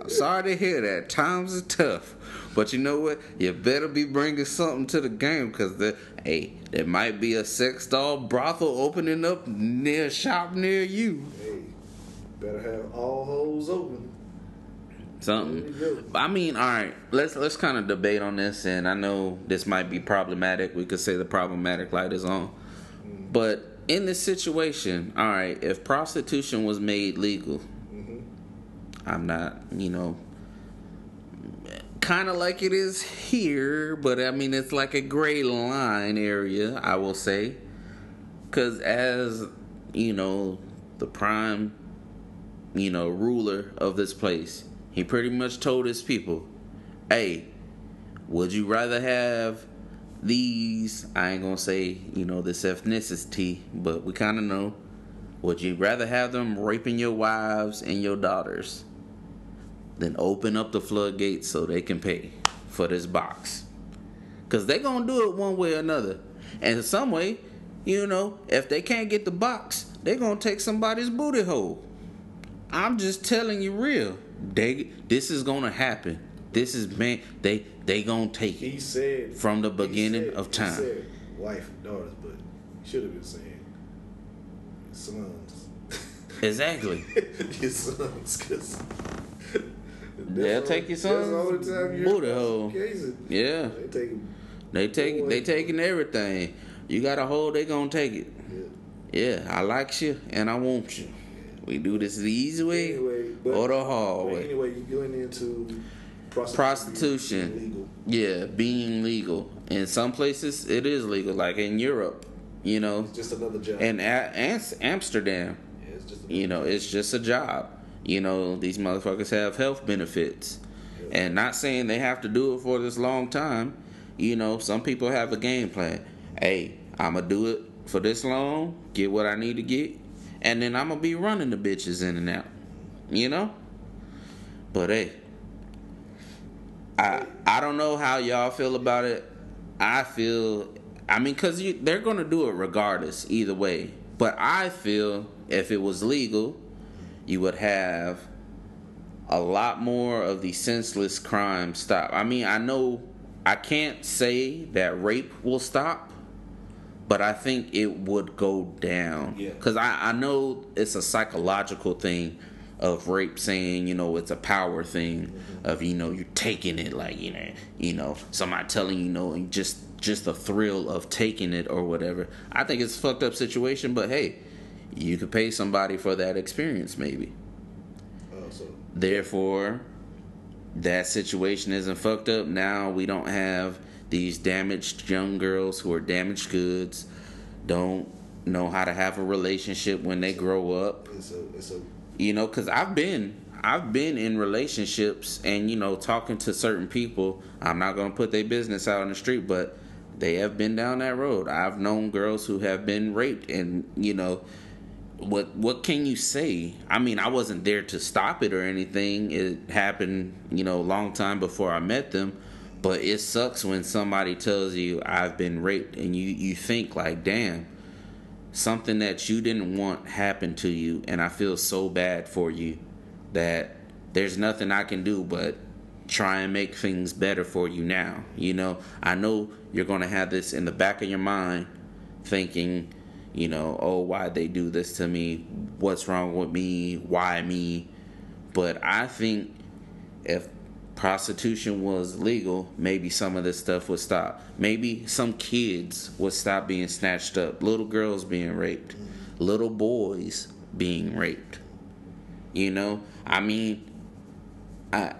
I'm sorry to hear that. Times are tough. But you know what? You better be bringing something to the game because the hey, there might be a sex doll brothel opening up near a shop near you. Hey, better have all holes open. Something. There. I mean, all right. Let's let's kind of debate on this, and I know this might be problematic. We could say the problematic light is on, mm. but in this situation, all right, if prostitution was made legal, I'm not, you know, kind of like it is here, but I mean it's like a gray line area, I will say, because as you know, the prime, you know, ruler of this place, he pretty much told his people, "Hey, would you rather have these? I ain't gonna say you know this ethnicity, but we kind of know. Would you rather have them raping your wives and your daughters, then open up the floodgates so they can pay for this box. Cause they gonna do it one way or another. And in some way, you know, if they can't get the box, they gonna take somebody's booty hole. I'm just telling you real. They this is gonna happen. This is man they they gonna take He it. said From the he beginning said- of he time. said wife and daughters, but he should have been saying sons. Exactly. your sons, because They'll take your son's booty hole. Yeah. They take it. They take they taking everything. You got a hole. they gonna take it. Yeah. Yeah, I like you and I want you. We do this the easy way Anyway, but, or the hard way. Anyway, you going into prostitution. Prostitution. Yeah, being legal. In some places, it is legal, like in Europe, you know, It's just another job. and at Amsterdam, yeah, you know, it's just a job. You know, these motherfuckers have health benefits. And not saying they have to do it for this long time. You know, some people have a game plan. Hey, I'm going to do it for this long, get what I need to get, and then I'm going to be running the bitches in and out. You know? But hey, I I don't know how y'all feel about it. I feel I mean you they're to do it regardless either way. But I feel if it was legal, you would have a lot more of the senseless crimes stop. I mean, I know I can't say that rape will stop, but I think it would go down. Yeah. Because I, I know it's a psychological thing of rape saying, you know, it's a power thing mm-hmm. of, you know, you're taking it like, you know, you know, somebody telling you, you know, and just just the thrill of taking it or whatever. I think it's a fucked up situation, but hey, you could pay somebody for that experience maybe. Oh, so Therefore, that situation isn't fucked up. Now we don't have these damaged young girls who are damaged goods, don't know how to have a relationship when they grow up. it's a it's a You know, because I've been I've been in relationships and you know talking to certain people. I'm not gonna put their business out on the street, but they have been down that road. I've known girls who have been raped, and you know what what can you say? I mean, I wasn't there to stop it or anything. It happened, you know, a long time before I met them. But it sucks when somebody tells you I've been raped and you you think like, "Damn, something that you didn't want happened to you and I feel so bad for you that there's nothing I can do but try and make things better for you now. You know, I know you're going to have this in the back of your mind thinking, you know, oh, why'd they do this to me? What's wrong with me? Why me? But I think if prostitution was legal, maybe some of this stuff would stop. Maybe some kids would stop being snatched up, little girls being raped, little boys being raped. You know, I mean, I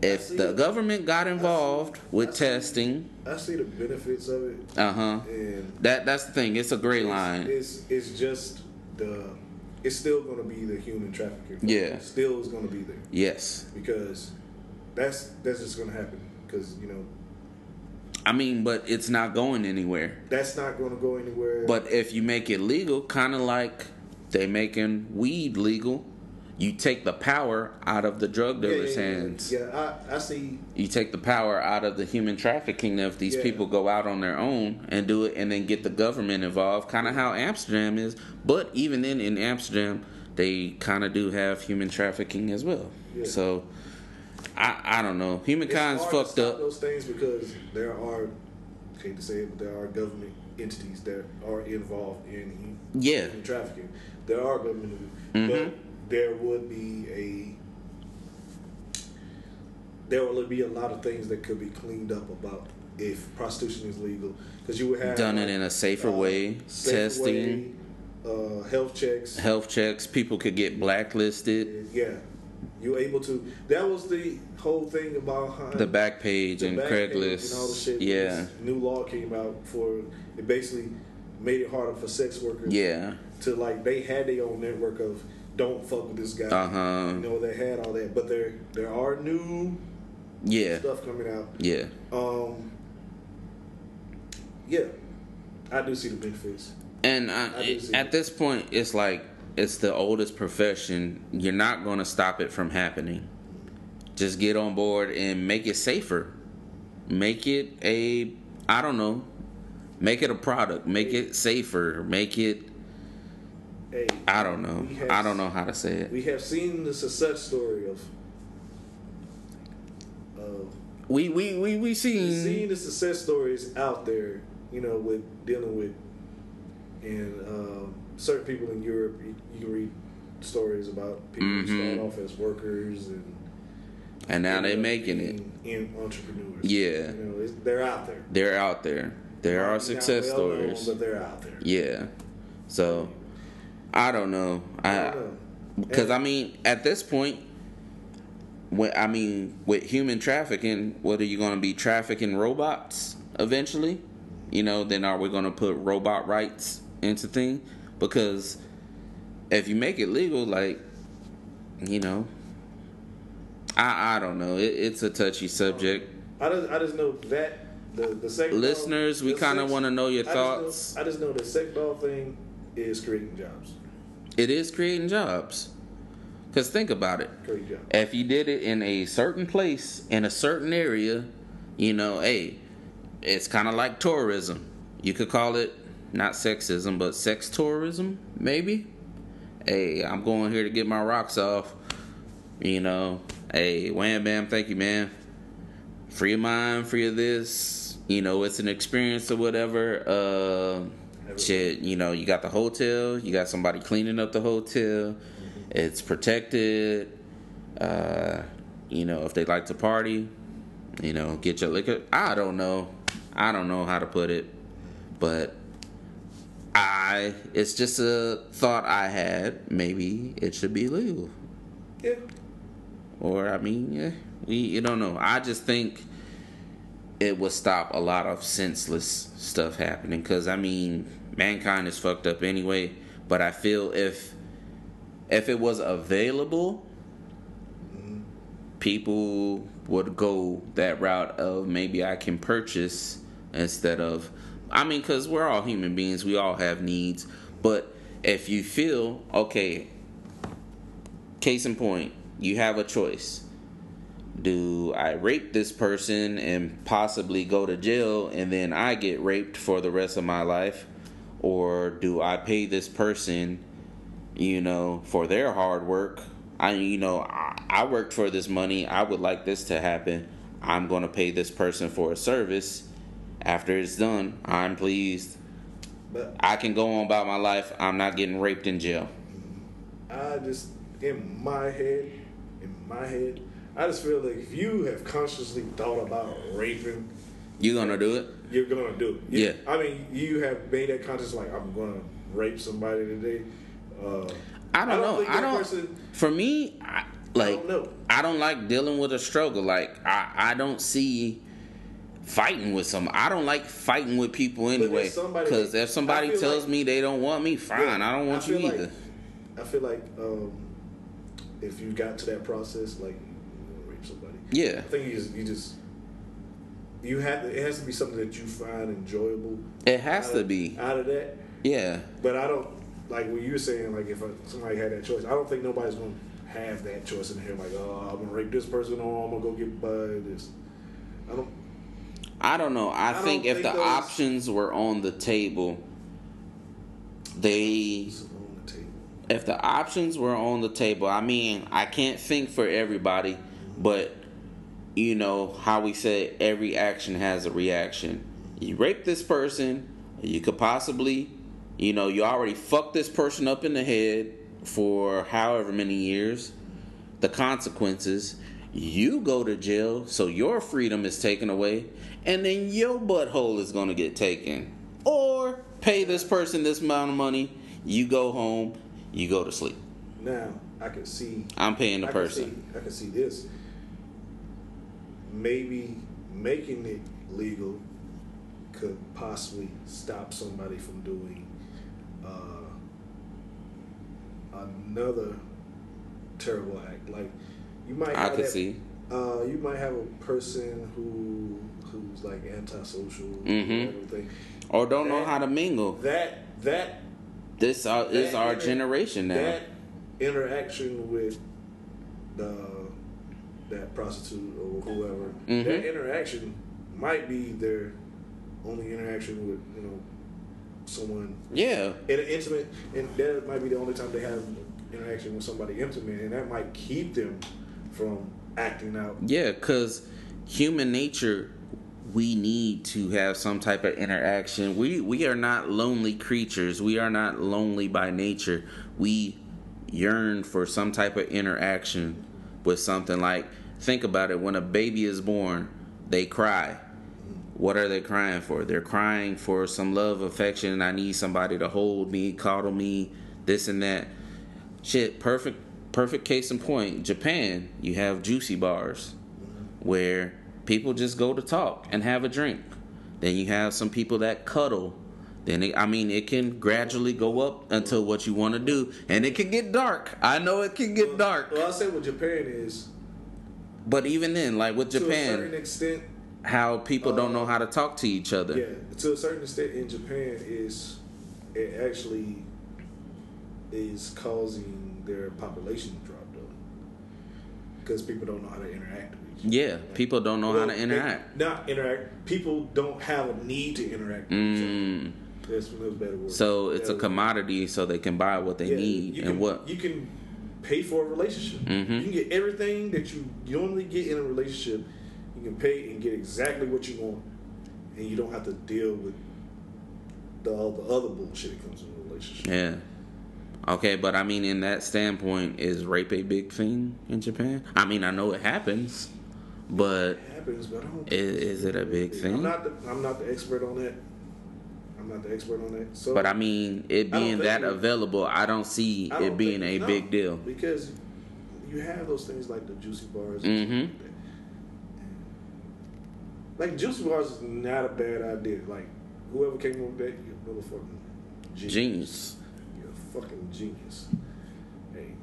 if the government got involved with testing, I see the benefits of it, uh huh. and That that's the thing. It's a gray line. It's it's just the. It's still going to be the human trafficking. Yeah. It still is going to be there Yes, because that's that's just going to happen because you know I mean, but it's not going anywhere. that's not going to go anywhere. But if you make it legal, kind of like they making weed legal, you take the power out of the drug dealers' yeah, yeah, hands. Yeah, I, I see. You take the power out of the human trafficking if these Yeah. people go out on their own and do it, and then get the government involved. Kind of how Amsterdam is, but even then in Amsterdam, they kind of do have human trafficking as well. Yeah. So. I, I don't know. Humankind's fucked up. Those things because there are, hate to say it, but there are government entities that are involved in Yeah. human trafficking. There are government, Mhm. but there would be a there will be a lot of things that could be cleaned up about if prostitution is legal because you would have Done it in a safer uh, way, safer testing. way, uh, health checks. Health checks. People could get blacklisted. Yeah, you able to. That was the whole thing about The back page the and back Craigslist. and all the shit. yeah. new law came out for it basically made it harder for sex workers. Yeah. To like they had their own network of don't fuck with this guy. Uh-huh. You know they had all that, but there there are new Yeah. stuff coming out. Yeah. Um. Yeah, I do see the benefits. And I, I see at it. this point, it's like it's the oldest profession. You're not going to stop it from happening. just get on board and make it safer. Make it a I don't know. Make it a product. Make it safer. Make it Hey, I don't know. Have- I don't know how to say it. we have seen the success story of. of We we we we We've seen seen the success stories out there, you know, with dealing with, and um, certain people in Europe. You, you can read stories about people who Mhm. start off as workers and and now they're making it. in entrepreneurs. Yeah. you know, they're out there. They're out there. There are success well known, stories. but they're out there. Yeah. So I don't know. I I don't know. because I mean at this point when I mean with human trafficking, what are you going to be trafficking robots eventually? You know, then are we going to put robot rights into thing? Because if you make it legal, like you know, I I don't know. It, it's a touchy subject. I just I just know that the the sex doll- Listeners, we kinda wanna know your I just thoughts. know- I just know the sex doll thing is creating jobs. It is creating jobs. Cause think about it. If you did it in a certain place in a certain area, you know, hey, it's kind of like tourism. You could call it not sexism, but sex tourism, maybe. Hey, I'm going here to get my rocks off. You know, hey, wham bam, thank you, man. Free of mind, free of this. You know, it's an experience or whatever. Uh, shit, you know, you got the hotel, you got somebody cleaning up the hotel. It's protected. Uh, you know, if they like to party, you know, get your liquor. I don't know. I don't know how to put it, but I. It's just a thought I had. Maybe it should be legal, Yeah. or I mean, yeah, we. You don't know. I just think it would stop a lot of senseless stuff happening. Because I mean, mankind is fucked up anyway. But I feel if if it was available, people would go that route of maybe I can purchase instead of. I mean, because we're all human beings, we all have needs. But if you feel, okay, case in point, you have a choice. Do I rape this person and possibly go to jail and then I get raped for the rest of my life? Or do I pay this person you know, for their hard work. I, you know, I, I worked for this money. I would like this to happen. I'm going to pay this person for a service. After it's done, I'm pleased. But I can go on about my life. I'm not getting raped in jail. I just, in my head, in my head, I just feel like if you have consciously thought about raping, you're gonna do it? You're gonna do it. You- Yeah. I mean, you have made that conscious, like I'm gonna rape somebody today. Uh, I don't, know. think I don't. person- for me, I, like don't know. I don't like dealing with a struggle. Like I, I don't see fighting with some. I don't like fighting with people anyway. Because if somebody tells like- me they don't want me, fine. I don't want you feel like- either. I feel like um, if you got to that process, like rape somebody, yeah. I think you just you just you have to, it has to be something that you find enjoyable. It has to of- be. out of that. Yeah. But I don't like what you were saying. Like if uh, somebody had that choice, I don't think nobody's gonna have that choice in here. Like, oh, I'm gonna rape this person, or I'm gonna go get by this. I don't. I don't know. I, I don't think if the those- options were on the table, they the table. if the options were on the table, I mean, I can't think for everybody, but you know how we say every action has a reaction. You rape this person, you could possibly, you know, you already fucked this person up in the head for however many years. The consequences, you go to jail, so your freedom is taken away, and then your butthole is gonna get taken. Or pay this person this amount of money, you go home, you go to sleep. Now I can see. I'm paying the I person. Can see, I can see this. Maybe making it legal could possibly stop somebody from doing uh, another terrible act. Like you might. I have could that- see. Uh, you might have a person who who's like antisocial mm-hmm. everything. Or don't know how to mingle. That that This uh, is our inter- generation now. That interaction with the that prostitute or whoever, Mhm. that interaction might be their only interaction with you know someone Yeah. in an intimate, and that might be the only time they have interaction with somebody intimate, and that might keep them from acting out. Yeah, because human nature, we need to have some type of interaction. We we are not lonely creatures. We are not lonely by nature. We yearn for some type of interaction with something. Like think about it: when a baby is born, they cry. What are they crying for? They're crying for some love, affection. I need somebody to hold me, coddle me, this and that. Shit, perfect, perfect case in point. Japan, you have juicy bars where people just go to talk and have a drink. Then you have some people that cuddle. Then it, I mean, it can gradually go up until what you want to do, and it can get dark. I know it can get dark, Well, I'll say what Japan is but even then, like with Japan, to a certain extent. how people don't know um, how to talk to each other. Yeah, to a certain extent in Japan is it actually is causing their population to drop though, because people don't know how to interact with each other. Yeah, people don't know how to interact. Not interact. People don't have a need to interact. with mm. That's a better word. So it's a commodity, so they can buy what they Yeah, need you and can, what. you can pay for a relationship. Mhm. You can get everything that you normally get in a relationship. You can pay and get exactly what you want, and you don't have to deal with the all the other bullshit that comes in a relationship. Yeah. Okay, but I mean, in that standpoint, is rape a big thing in Japan? I mean, I know it happens, but It happens, but I don't. Is- is it a big thing? I'm not. The, I'm not the expert on that. I'm not the expert on that. So, but I mean, it being that available, I don't see I don't it being a no, big deal. because you have those things like the juicy bars. Mhm. And like, like juicy bars is not a bad idea. Like whoever came up with that, you're a motherfucking genius. Genius. You're a fucking genius. Hey,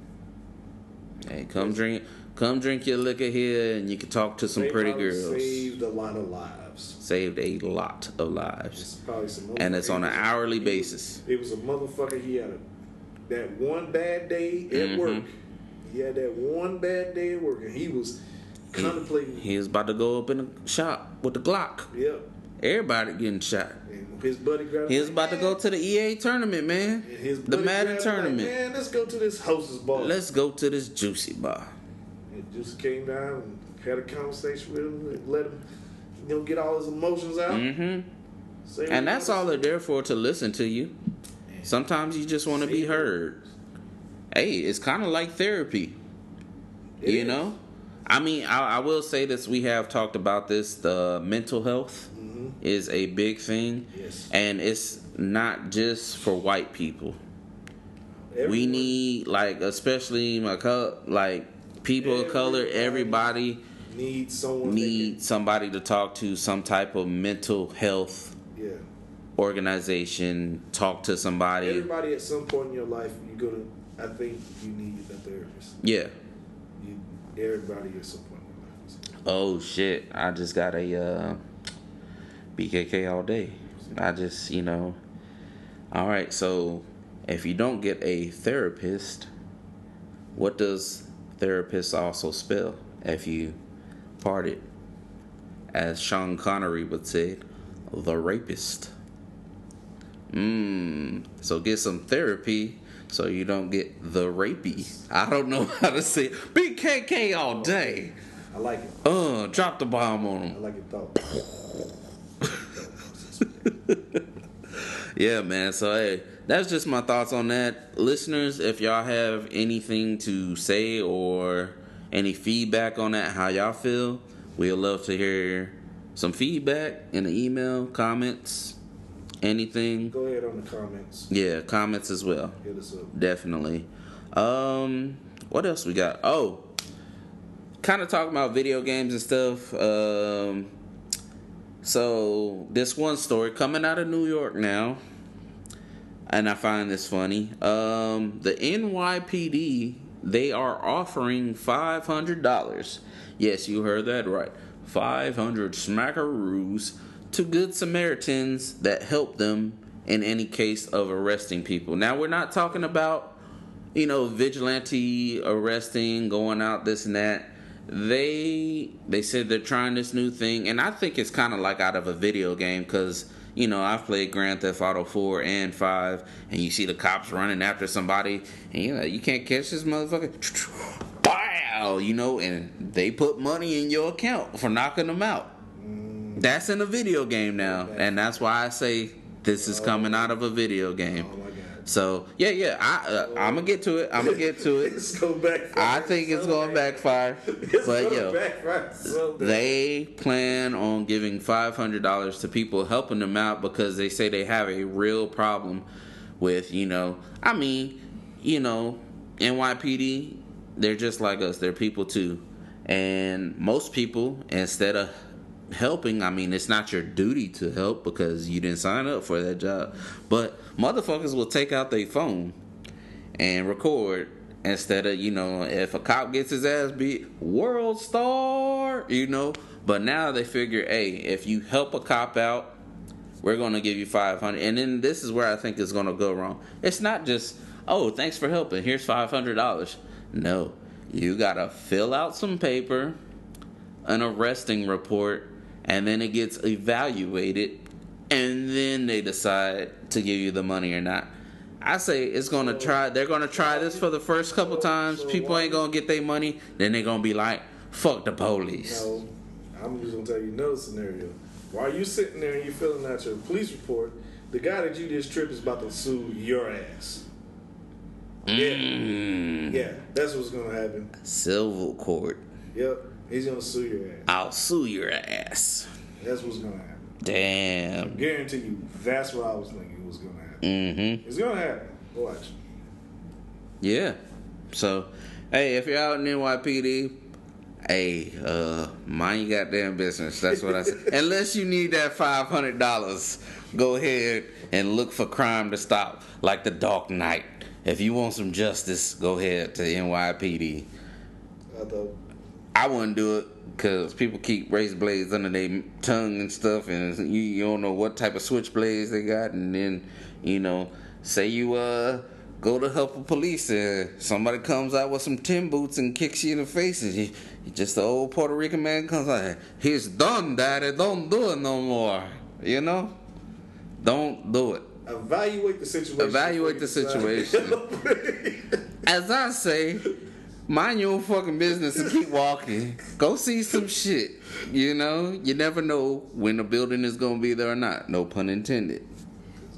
Hey, come drink, come drink your liquor here, and you can talk to some they pretty girls. Saved a lot of lives. Saved a lot of It's lives, probably some. and it's on an hourly he basis. It was a motherfucker. He had a, that one bad day at Mhm. work. He had that one bad day at work, and he was contemplating. He was about to go up in the shop with the Glock. Yep. Everybody getting shot. And his buddy grabbed. He was about to go to the EA tournament, man. The Madden him like, tournament. Man, let's go to this hostess bar. Let's go to this juicy bar. And just came down and had a conversation with him, and let him, know, get all his emotions out. hmm Say And that's all they're there for to listen to you. Sometimes you just want to be heard. Hey, it's kind of like therapy. It you is. know? I mean, I, I will say this. We have talked about this. The mental health Mhm. is a big thing. Yes. And it's not just for white people. we need, like, especially my co- like people of color, Everybody everybody need someone. need somebody to talk to, some type of mental health yeah. organization, talk to somebody. Everybody at some point in your life, you're gonna. I think you need a therapist. Yeah. You, everybody at some point in your life. Oh shit! I just got a uh, BKK all day. I just you know. All right, so if you don't get a therapist, what does therapist also spell? If you parted, as Sean Connery would say, the rapist. Mmm. So get some therapy so you don't get the rapey. I don't know how to say it. BKK all day. I like it. Uh, drop the bomb on him. I like it thought. Yeah, man. So hey, that's just my thoughts on that. Listeners, if y'all have anything to say or any feedback on that, how y'all feel, we'd love to hear some feedback in the email, comments, anything. Go ahead on the comments. Yeah, comments as well. Hit us up. Definitely. Um, what else we got? Oh, kind of talking about video games and stuff. Um, so this one story coming out of New York now, and I find this funny. Um, the NYPD they are offering five hundred dollars. Yes, you heard that right. Five hundred smackaroos to good Samaritans that help them in any case of arresting people. Now we're not talking about you know vigilante arresting, going out this and that. they they said they're trying this new thing, and I think it's kind of like out of a video game because you know I've played Grand Theft Auto four and five, and you see the cops running after somebody, and you know you can't catch this motherfucker. Wow, you know, and they put money in your account for knocking them out. That's in a video game now, and that's why I say this is coming out of a video game. Oh So yeah, yeah, I uh, I'm gonna get to it. I'm gonna get to it. It's going back. I think it's going backfire, It's but yo, backfire so they plan on giving five hundred dollars to people helping them out because they say they have a real problem with you know. I mean, you know, NYPD. They're just like us. They're people too, and most people instead of helping, I mean, it's not your duty to help because you didn't sign up for that job. But motherfuckers will take out their phone and record instead of you know if a cop gets his ass beat WorldStar you know? But now they figure hey if you help a cop out we're to give you 500 and then this is where i think it's to go wrong. It's not just oh thanks for helping here's $500 no you got to fill out some paper an arresting report and then it gets evaluated and then they decide to give you the money or not I say it's gonna try. They're gonna try this for the first couple times. People ain't gonna get their money. Then they're gonna be like, "Fuck the police." No, I'm just gonna tell you another scenario. While you sitting there and you filling out your police report, the guy that you just tripped is about to sue your ass. Yeah, Mm. yeah, that's what's gonna happen. Civil court. Yep, he's gonna sue your ass. I'll sue your ass. That's what's gonna happen. Damn. I Guarantee you, that's what I was thinking was gonna happen. Mm-hmm. It's gonna happen. Watch. Yeah. So, hey, if you're out in NYPD, hey, uh, mind your goddamn business. That's what I say. Unless you need that five hundred dollars, go ahead and look for crime to stop, like the Dark Knight. If you want some justice, go ahead to NYPD. I I wouldn't do it because people keep razor blades under their tongue and stuff, and you, you don't know what type of switchblades they got. And then, you know, say you uh go to help the police, and somebody comes out with some tin boots and kicks you in the face, and you, you just the old Puerto Rican man comes out, he's done, daddy, don't do it no more. You know, don't do it. evaluate the situation. Evaluate the situation. As I say, mind your own fucking business and keep walking. Go see some shit. You know, you never know when a building is gonna be there or not. No pun intended.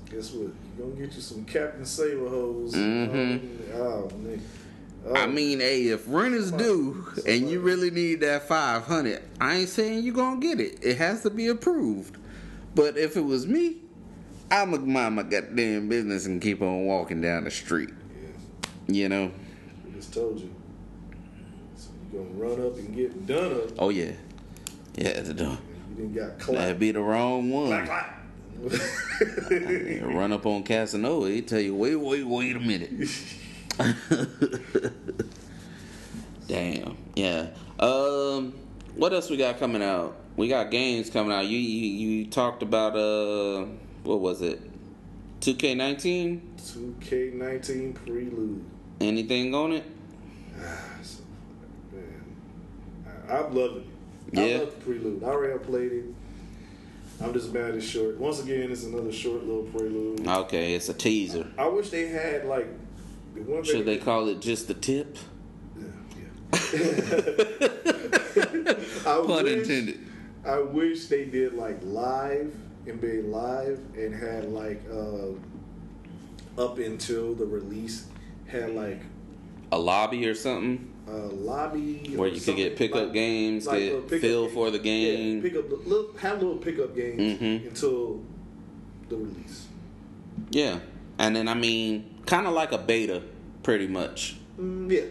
Guess what? You gonna get you some Captain Saber hoes. Mhm. Oh, man. Oh, I mean, hey, if rent is due and you really need that five hundred, I ain't saying you gonna get it. It has to be approved. But if it was me, I'ma mind my goddamn business and keep on walking down the street. yeah, You know? I just told you. So you gonna run up and get done up. Oh yeah, yeah. The, You didn't got that'd be the wrong one. Clap, clap. Run up on Casanova, he tell you, wait, wait, wait a minute. Damn. Yeah. Um. What else we got coming out? We got games coming out. You you, you talked about uh what was it? 2K19. 2K19 prelude. Anything on it? I, I'm loving it. I Yeah. love the prelude. I already played it. I'm just mad it's short. Once again, it's another short little prelude. Okay, it's a teaser. I wish they had like the one. Should they call it just the tip? Yeah, yeah. I Pun wish, intended. I wish they did like live NBA live and had like uh, up until the release had like A lobby or something a lobby where you could get pickup like- games, like get feel game. for the game. Yeah, pick up little, have little pickup games Mhm. until the release. Yeah, and then I mean, kind of like a beta, pretty much. Mm, yeah,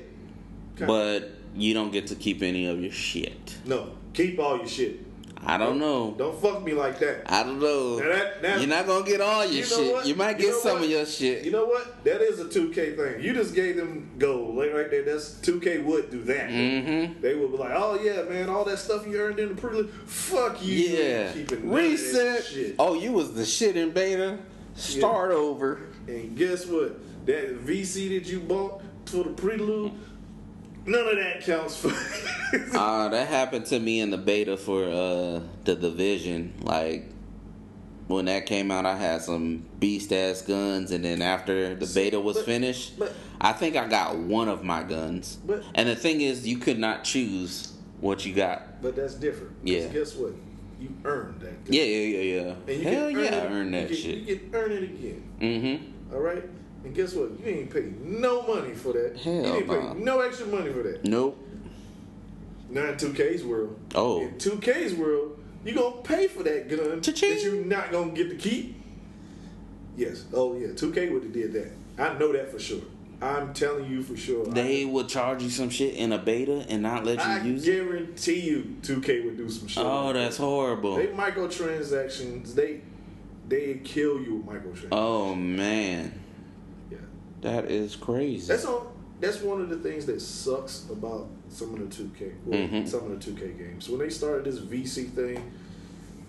Kinda. But you don't get to keep any of your shit. no, keep all your shit. I don't know. Don't fuck me like that. I don't know. Now that- now- You're not gonna get all your You know shit. what? You might You get know some what? of your shit. You know what? That is a 2K thing. You just gave them gold. Right there, that's 2K would do that. mm-hmm. They would be like, oh yeah, man, all that stuff you earned in the prelude, fuck you. You Yeah. ain't keeping none of that Reset. Oh, you was the shit in beta. Start over. And guess what? That VC that you bought for the prelude, None of that counts for. Uh, that happened to me in the beta for uh, the division. Like when that came out, I had some beast ass guns, and then after the beta was but- finished, but- I think I got one of my guns. But- and the thing is, you could not choose what you got. but that's different. Yeah. Guess what? You earned that. gun. Yeah, yeah, yeah, yeah. And you Hell can earn yeah, I earned that you shit. You can earn it again. mm-hmm. All right. And guess what? You ain't paid no money for that. Hell you ain't nah. paid no extra money for that. Nope. Not in 2K's world. Oh. In 2K's world, you gonna pay for that gun Cha-ching. that you're not gonna get to keep. Yes. Oh yeah. 2K would have did that. I know that for sure. I'm telling you for sure. They would charge you some shit in a beta and not let you I, use it. I guarantee you, 2K would do some shit. Oh, like that's that. horrible. They microtransactions. They they kill you with microtransactions. Oh man. That is crazy. That's all. That's one of the things that sucks about some of the two K, well, Mhm. some of the two K games. When they started this VC thing,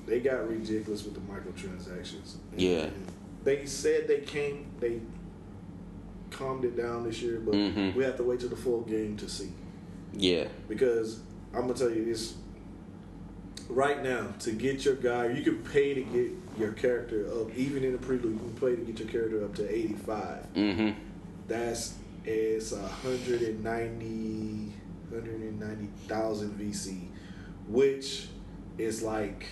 they got ridiculous with the microtransactions. And Yeah. They said they came, they calmed it down this year, but Mhm. we have to wait till the full game to see. yeah. Because I'm gonna tell you this. Right now, to get your guy, you can pay to get your character up. Even in the prelude, you can pay to get your character up to 85. Mm-hmm. That's it's 190 190,000 VC, which is like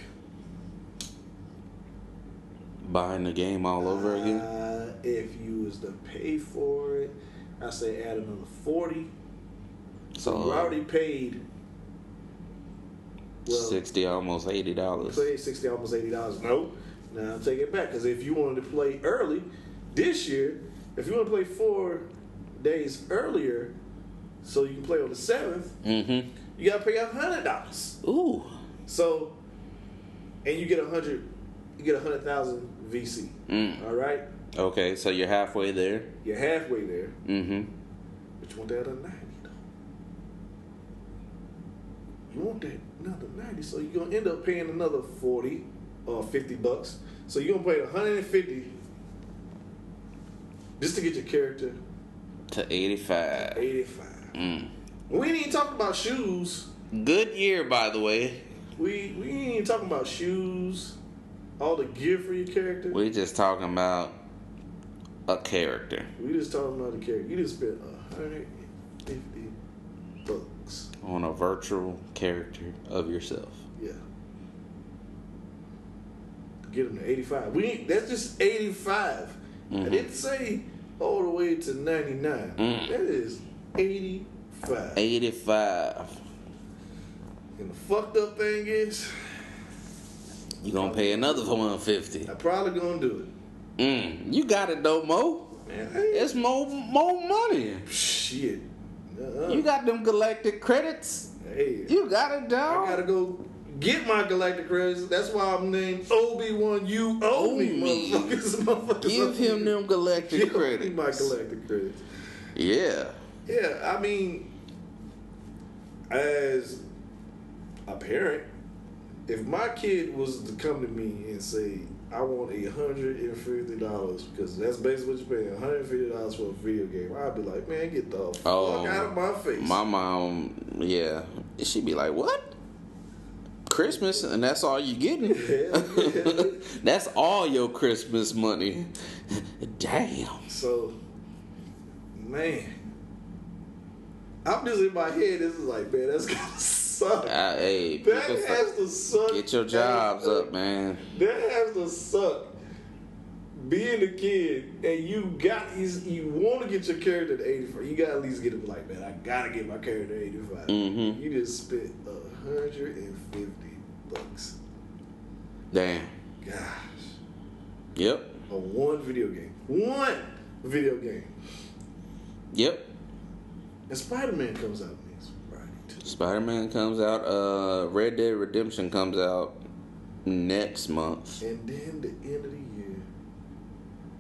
Buying the game all over again. uh, if you was to pay for it, I say add another 40. So you already paid. Well, sixty, almost eighty dollars. Play sixty, almost eighty dollars. No, now I'll take it back because if you wanted to play early this year, if you want to play four days earlier, so you can play on the seventh, Mm-hmm. you gotta pay a hundred dollars. Ooh. So, and you get a hundred, you get a hundred thousand VC. Mm. All right, Okay, so you're halfway there. you're halfway there, Mm-hmm. but you want that other ninety though. You want that another ninety, so you're gonna end up paying another forty or fifty bucks. So you're gonna pay 150 just to get your character To eighty-five. 85. Mm. We ain't even talking about shoes. Good year, by the way. We we ain't even talking about shoes. All the gear for your character. We just talking about a character We just talking about the character. You just spent 150 bucks. on a virtual character of yourself. Yeah. To get them to 85. We ain't, that's just 85. I Mhm. didn't say all the way to 99. Mm. That is 85. Eighty-five. And the fucked up thing is, You gonna pay another one fifty. I'm probably gonna do Mm. You got it though, Mo. Man, It's more more money. shit. Uh-uh. You got them galactic credits. hey, You got it, I dog. gotta go get my galactic credits. That's why I'm named Obi Wan. You owe me, Owe me. motherfuckers. motherfuckers Give him me. them galactic Give me credits. my galactic credits. Yeah. Yeah, I mean, as a parent, if my kid was to come to me and say, "I want a hundred and fifty dollars," because that's basically what you're paying, one hundred and fifty dollars for a video game, I'd be like, "Man, get the Oh, fuck out of my face!" My mom, yeah, she'd be like, "What? Christmas, and that's all you're getting? That's all your Christmas money? Damn." So, man, I'm just in my head. This is like, man, that's gonna suck. Uh, hey, that has to suck. get your jobs up, man. That has to suck. Being a kid and you got you want to get your character to 85. You got to at least get it like, man, I gotta get my character to 85. Mhm. You just spent hundred and fifty bucks. Damn. Gosh. Yep. On one video game. One video game. Yep. And Spider Man comes out next Friday too. Spider Man comes out. Uh, Red Dead Redemption comes out next month. And then the end of the year,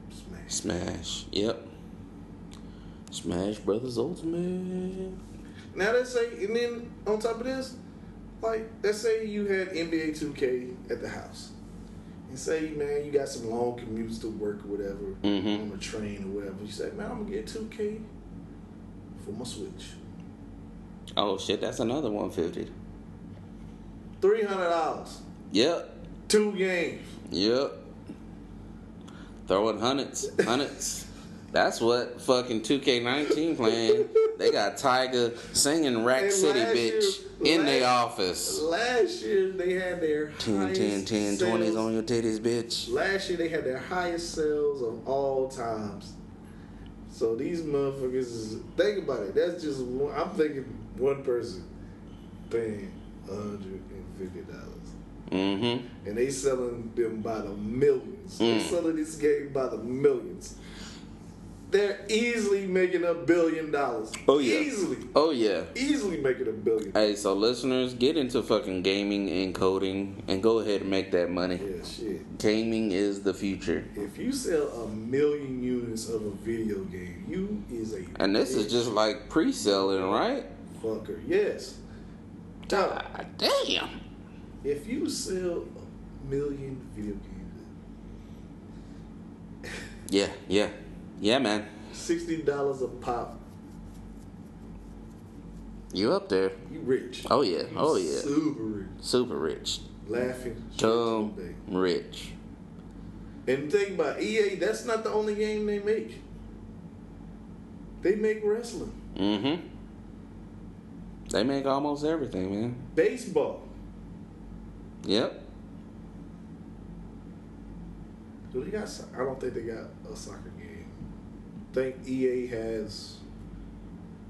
Smash. Smash. Yep. Smash Brothers Ultimate. Now let's say, and then on top of this, like let's say you had NBA 2K at the house, and say, man, you got some long commutes to work or whatever Mhm. on the train or whatever. You say, man, I'm gonna get 2K for my Switch. Oh shit, that's another one fifty. Three hundred dollars. Yep. Two games. Yep. Throwing hundreds, hundreds. That's what fucking 2K19 playing. They got Tyga singing Rack And City, bitch, year- in their office. Last year they had their 10, 10, 10, sales. 20s on your titties, bitch. Last year they had their highest sales of all times. So these motherfuckers is think about it. That's just one, I'm thinking one person paying hundred and fifty dollars. Mm-hmm. And they selling them by the millions. They Mm. selling this game by the millions. They're easily making a billion dollars. Oh, yeah. Easily. Oh, yeah. Easily making a billion. Hey, so listeners, get into fucking gaming and coding and go ahead and make that money. Yeah, shit. Gaming is the future. If you sell a million units of a video game, you is a And this is just like pre selling, right? fucker. Yes. Now, God ah, damn. if you sell a million video games, Yeah, yeah. Yeah, man. sixty dollars a pop, You up there. you rich. Oh, yeah. Oh, yeah. Super rich. Super rich. Laughing. Dumb rich. And think about EA, that's not the only game they make. They make wrestling, Mm-hmm. They make almost everything, man. baseball. Yep. Do they got? I don't think they got a soccer think EA has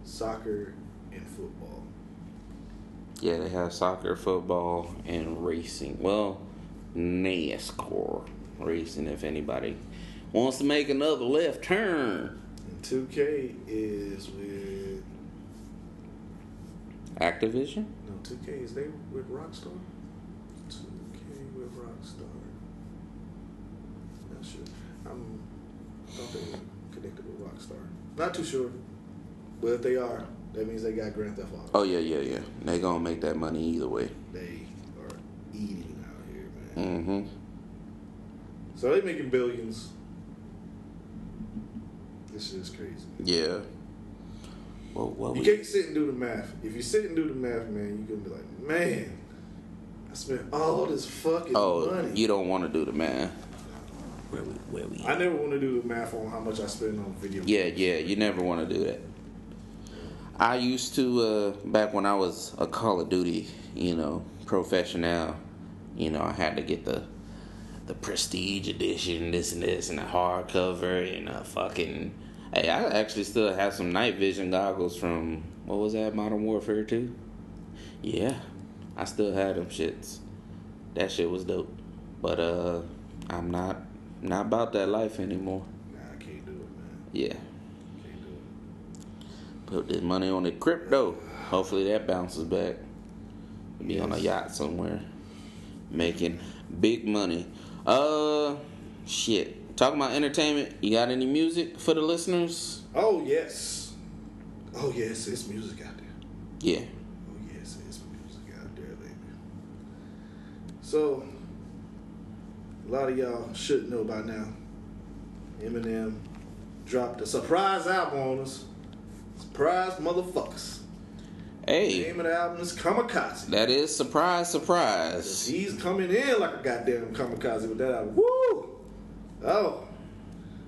soccer and football. Yeah, they have soccer, football, and racing. Well, NASCAR racing. If anybody wants to make another left turn, And 2K is with Activision. no 2K is they with Rockstar. 2K with Rockstar. Not sure. I'm thought they were connected with Rockstar. Not too sure, but if they are, that means they got Grand Theft Auto. Oh yeah, yeah, yeah. They gonna make that money either way. They are eating out here, man. Mm-hmm. So they making billions. This shit is crazy. Yeah. Well, what You we? can't sit and do the math. If you sit and do the math, man, you're gonna be like, man, I spent all this fucking Oh, money. you don't want to do the math. Where we? Where we? I never want to do the math on how much I spend on video. Games. Yeah, yeah, you never want to do that. I used to uh, back when I was a Call of Duty, you know, professional. You know, I had to get the the Prestige Edition, this and this, and the hardcover, and a fucking. Hey, I actually still have some night vision goggles from what was that, Modern Warfare Two? Yeah, I still had them shits. That shit was dope, but uh, I'm not not about that life anymore. Nah, I can't do it, man. Yeah. Can't do it. Put this money on the crypto. Hopefully that bounces back. Be on a yacht somewhere. Making big money. Uh shit. Talking about entertainment, you got any music for the listeners? Oh yes. Oh yes, it's music out there. Yeah. Oh yes, it's music out there, baby. So, a lot of y'all should know by now. Eminem dropped a surprise album on us. Surprise, motherfuckers. The Hey, name of the album is Kamikaze. that is surprise, surprise. He's coming in like a goddamn kamikaze with that album. Woo! Oh.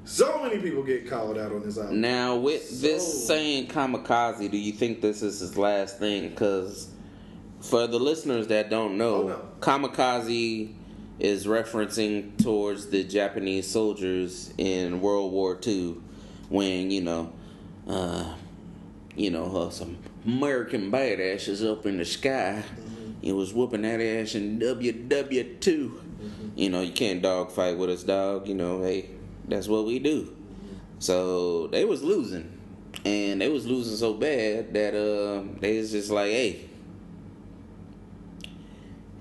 So many people get called out on this album. Now, with this saying kamikaze, do you think this is his last thing? Because for the listeners that don't know, Oh, no. kamikaze is referencing towards the Japanese soldiers in World War II when, you know, uh, you know, uh, some American badasses up in the sky. It was whooping that ass in WW2. You know, you can't dog fight with us, dog. You know, hey, that's what we do. So they was losing, and they was losing so bad that uh, they was just like, hey,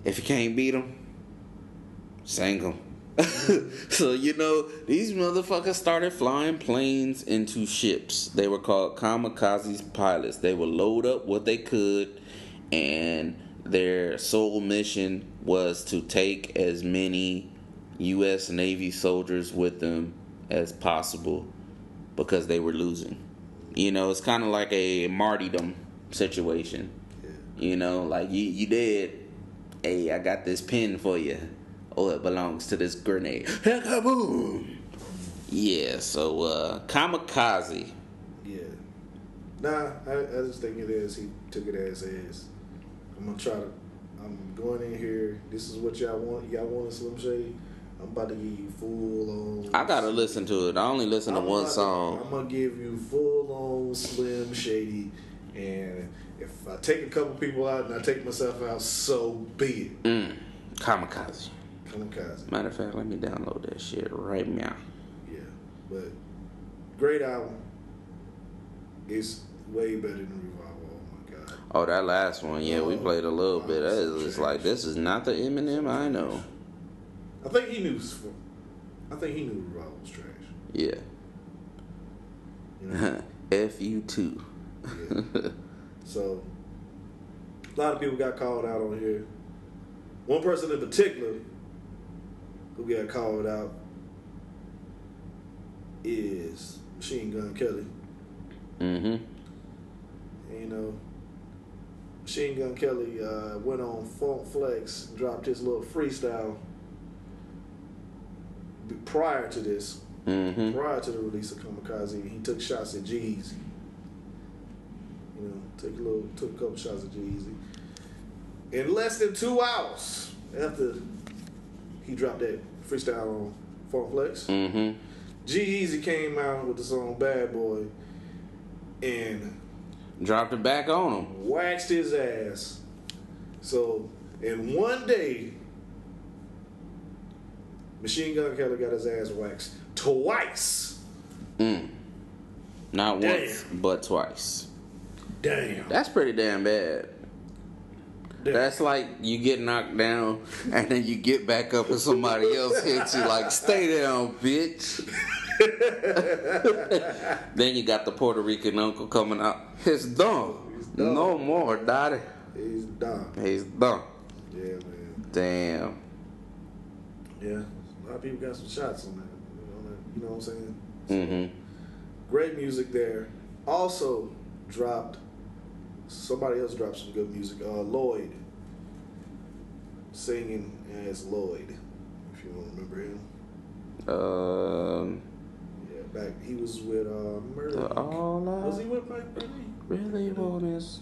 if you can't beat them, sing them. so you know these motherfuckers started flying planes into ships. They were called kamikazes pilots. They would load up what they could, and their sole mission was to take as many U.S. Navy soldiers with them as possible because they were losing. You know, it's kind of like a martyrdom situation. Yeah. You know, like you you did. Hey, I got this pin for you. Oh, it belongs to this grenade. Kaboom! Yeah. So uh, kamikaze. Yeah. Nah, I, I just think it is. He took it as is. I'm gonna try to. I'm going in here. This is what y'all want. Y'all want a Slim Shady. I'm about to give you full on. I gotta listen to it. I only listen to I'm one song. I'm gonna give you full on Slim Shady, and if I take a couple people out and I take myself out, so be it. Mm, kamikaze. Kamikaze. Matter of fact, let me download that shit right now. Yeah, but great album. It's way better than Revival. Oh my god. Oh, that last one, yeah, we Oh, played a little bit. Is it's like this is not the Eminem I know. I think he knew. I think he knew Revival was trash. Yeah. You know. F you too. Yeah. So, a lot of people got called out on here. One person in particular who got called out is Machine Gun Kelly. mm-hmm. You know, Machine Gun Kelly uh, went on Funk Flex, dropped his little freestyle prior to this, Mm-hmm. prior to the release of Kamikaze. He took shots at G-Eazy. You know, took a little, took a couple shots at G-Eazy. In less than two hours after he dropped that freestyle on Funk Flex, Mm-hmm. G-Eazy came out with the song Bad Boy and Dropped it back on him. waxed his ass. So in one day, Machine Gun Kelly got his ass waxed twice. Mm. Not Damn. once, but twice. Damn. That's pretty damn bad. That's like you get knocked down and then you get back up and somebody else hits you like, stay down, bitch. then you got the Puerto Rican uncle coming out. It's done. done. No more, daddy. He's done. He's done. Yeah, man. Damn. Yeah. A lot of people got some shots on that. You know, that- you know what I'm saying? Mm-hmm. Great music there. Also dropped. Somebody else dropped some good music. Uh, Lloyd singing as Lloyd. If you don't remember him. Um, Yeah, back he was with uh the all Was he with Mike really want is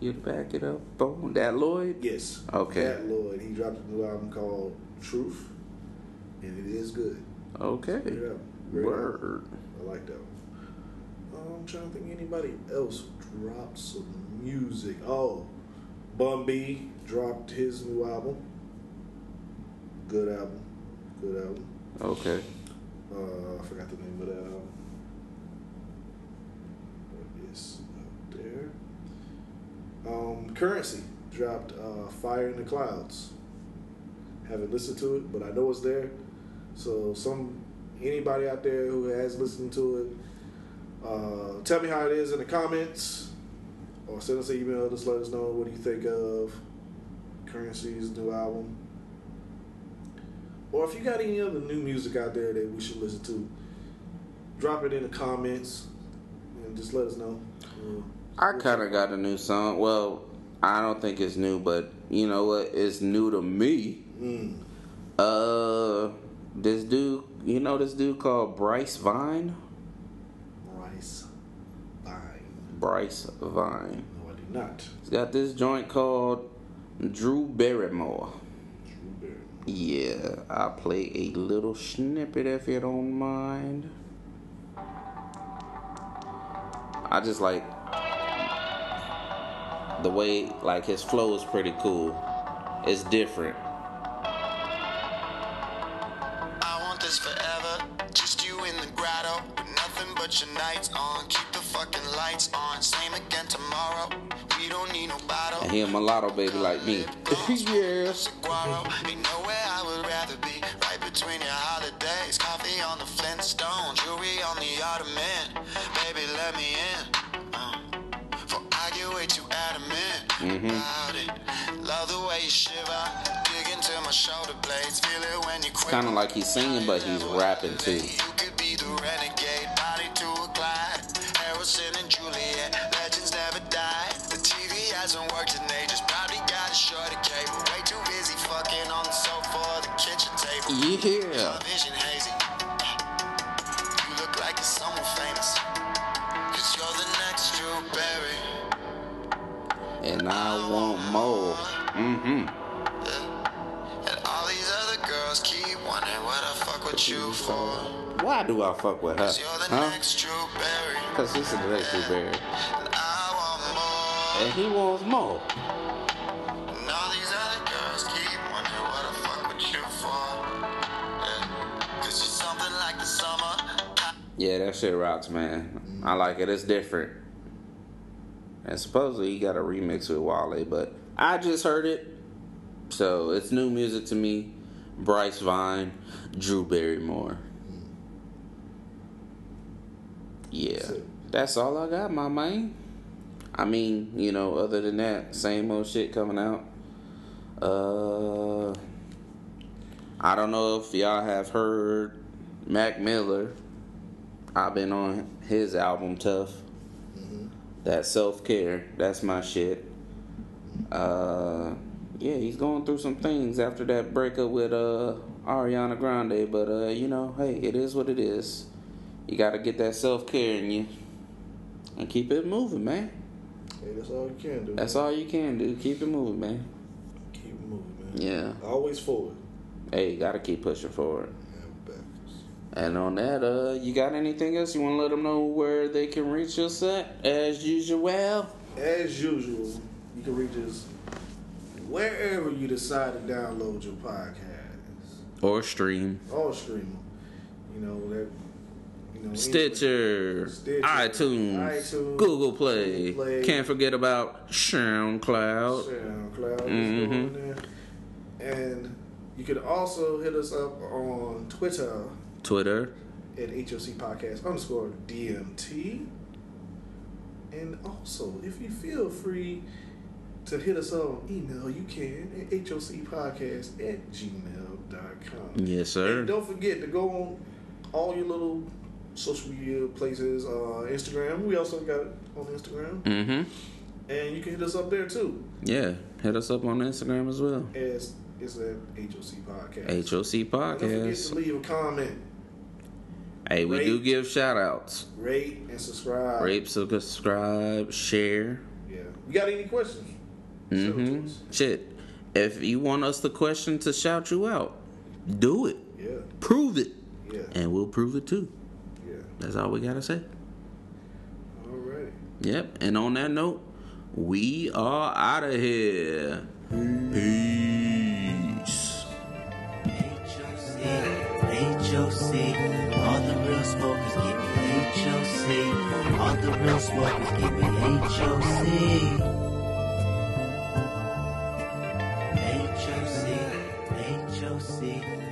you to back it up on that Lloyd. Yes. Okay. That Lloyd. He dropped a new album called Truth, and it is good. Okay. Album. Great album. Word. I like that one. I'm trying to think anybody else dropped some music. Oh, Bun B dropped his new album. Good album. Good album. Okay. Uh, I forgot the name of that album. What is up there? Um, Currency dropped uh, Fire in the Clouds. Haven't listened to it, but I know it's there. So some anybody out there who has listened to it, uh, tell me how it is in the comments, or send us an email. Just let us know what do you think of Currency's new album. Or if you got any other new music out there that we should listen to, drop it in the comments and just let us know. Uh, I kind of got a new song. Well, I don't think it's new, but you know what? It's new to me. Mm. Uh, this dude, you know this dude called Bryce Vine? Rice Vine. Bryce Vine. No, I do not. He's got this joint called Drew Barrymore. Drew Barrymore. Yeah, I'll play a little snippet if you don't mind. I just like the way like his flow is pretty cool. It's different. Lights on. Same again tomorrow. We don't need no bottle. And he a mulatto baby like me. yeah. Saguaro. Ain't nowhere I would rather be. Right between your holidays. Coffee on the Flintstone. Jewelry on the Ottoman. Baby, let me in. Uh, for I get way too adamant about it. Love the way you shiver. Dig into my shoulder blades. Feel it when you quit. Kind of like he's singing, but he's rapping too. You could be the renegade, Allison and Juliet. Legends never die. The TV hasn't worked in ages. Probably got a shorter cable. Way too busy fucking on the sofa or the kitchen table. Yeah. Vision hazy. You look like you're someone famous. Cause you're the next Drew Berry. And I want more. Mm hmm. You for. Why do I fuck with her? Cause you're the Huh? Drew. Because this is the next Blueberry. And I want more. And he wants more. And all these other girls keep wondering what I fuck with you for. Yeah. Cause you're something like the summer. Yeah, that shit rocks, man. I like it. It's different. And supposedly he got a remix with Wale, but I just heard it. So it's new music to me. Bryce Vine, Drew Barrymore. Yeah. That's all I got, my man. I mean, you know, other than that, same old shit coming out. Uh I don't know if y'all have heard Mac Miller. I've been on his album Tough. That self care, that's my shit. Uh, yeah, he's going through some things after that breakup with uh Ariana Grande, but uh, you know, hey, it is what it is. You got to get that self care in you and keep it moving, man. Hey, that's all you can do. That's all you can do. Keep it moving, man. Keep it moving, man. Yeah. Always forward. Hey, you got to keep pushing forward. And on that, uh, you got anything else you want to let them know where they can reach us at? As usual. As usual, you can reach us wherever you decide to download your podcast Or stream. or stream. You know that. You know, Stitcher, Stitcher, iTunes, iTunes, Google Play. Google Play. Can't forget about SoundCloud. SoundCloud, Mhm. mm there. and you can also hit us up on Twitter Twitter. at HOC Podcast underscore DMT. And also, if you feel free to hit us up on email, you can at HOCpodcast at gmail.com. Yes, sir. And don't forget to go on all your little social media places, uh, Instagram. We also got it on Instagram. Mm-hmm. And you can hit us up there too. Yeah. Hit us up on Instagram as well. As it's at HOC Podcast. HOC And Don't forget Podcast. to leave a comment, Hey, we do give shout outs. rate, and subscribe. Rate, subscribe, share. Yeah. You got any questions? Show it to Mm-hmm. Shit. If you want us the question to shout you out, do it. Yeah. Prove it. Yeah. And we'll prove it too. Yeah. That's all we gotta say. All right. Yep. And on that note, we are out of here. Peace. HOC, HOC, all the real smokers give me HOC, all the real smokers give me HOC. HOC, HOC.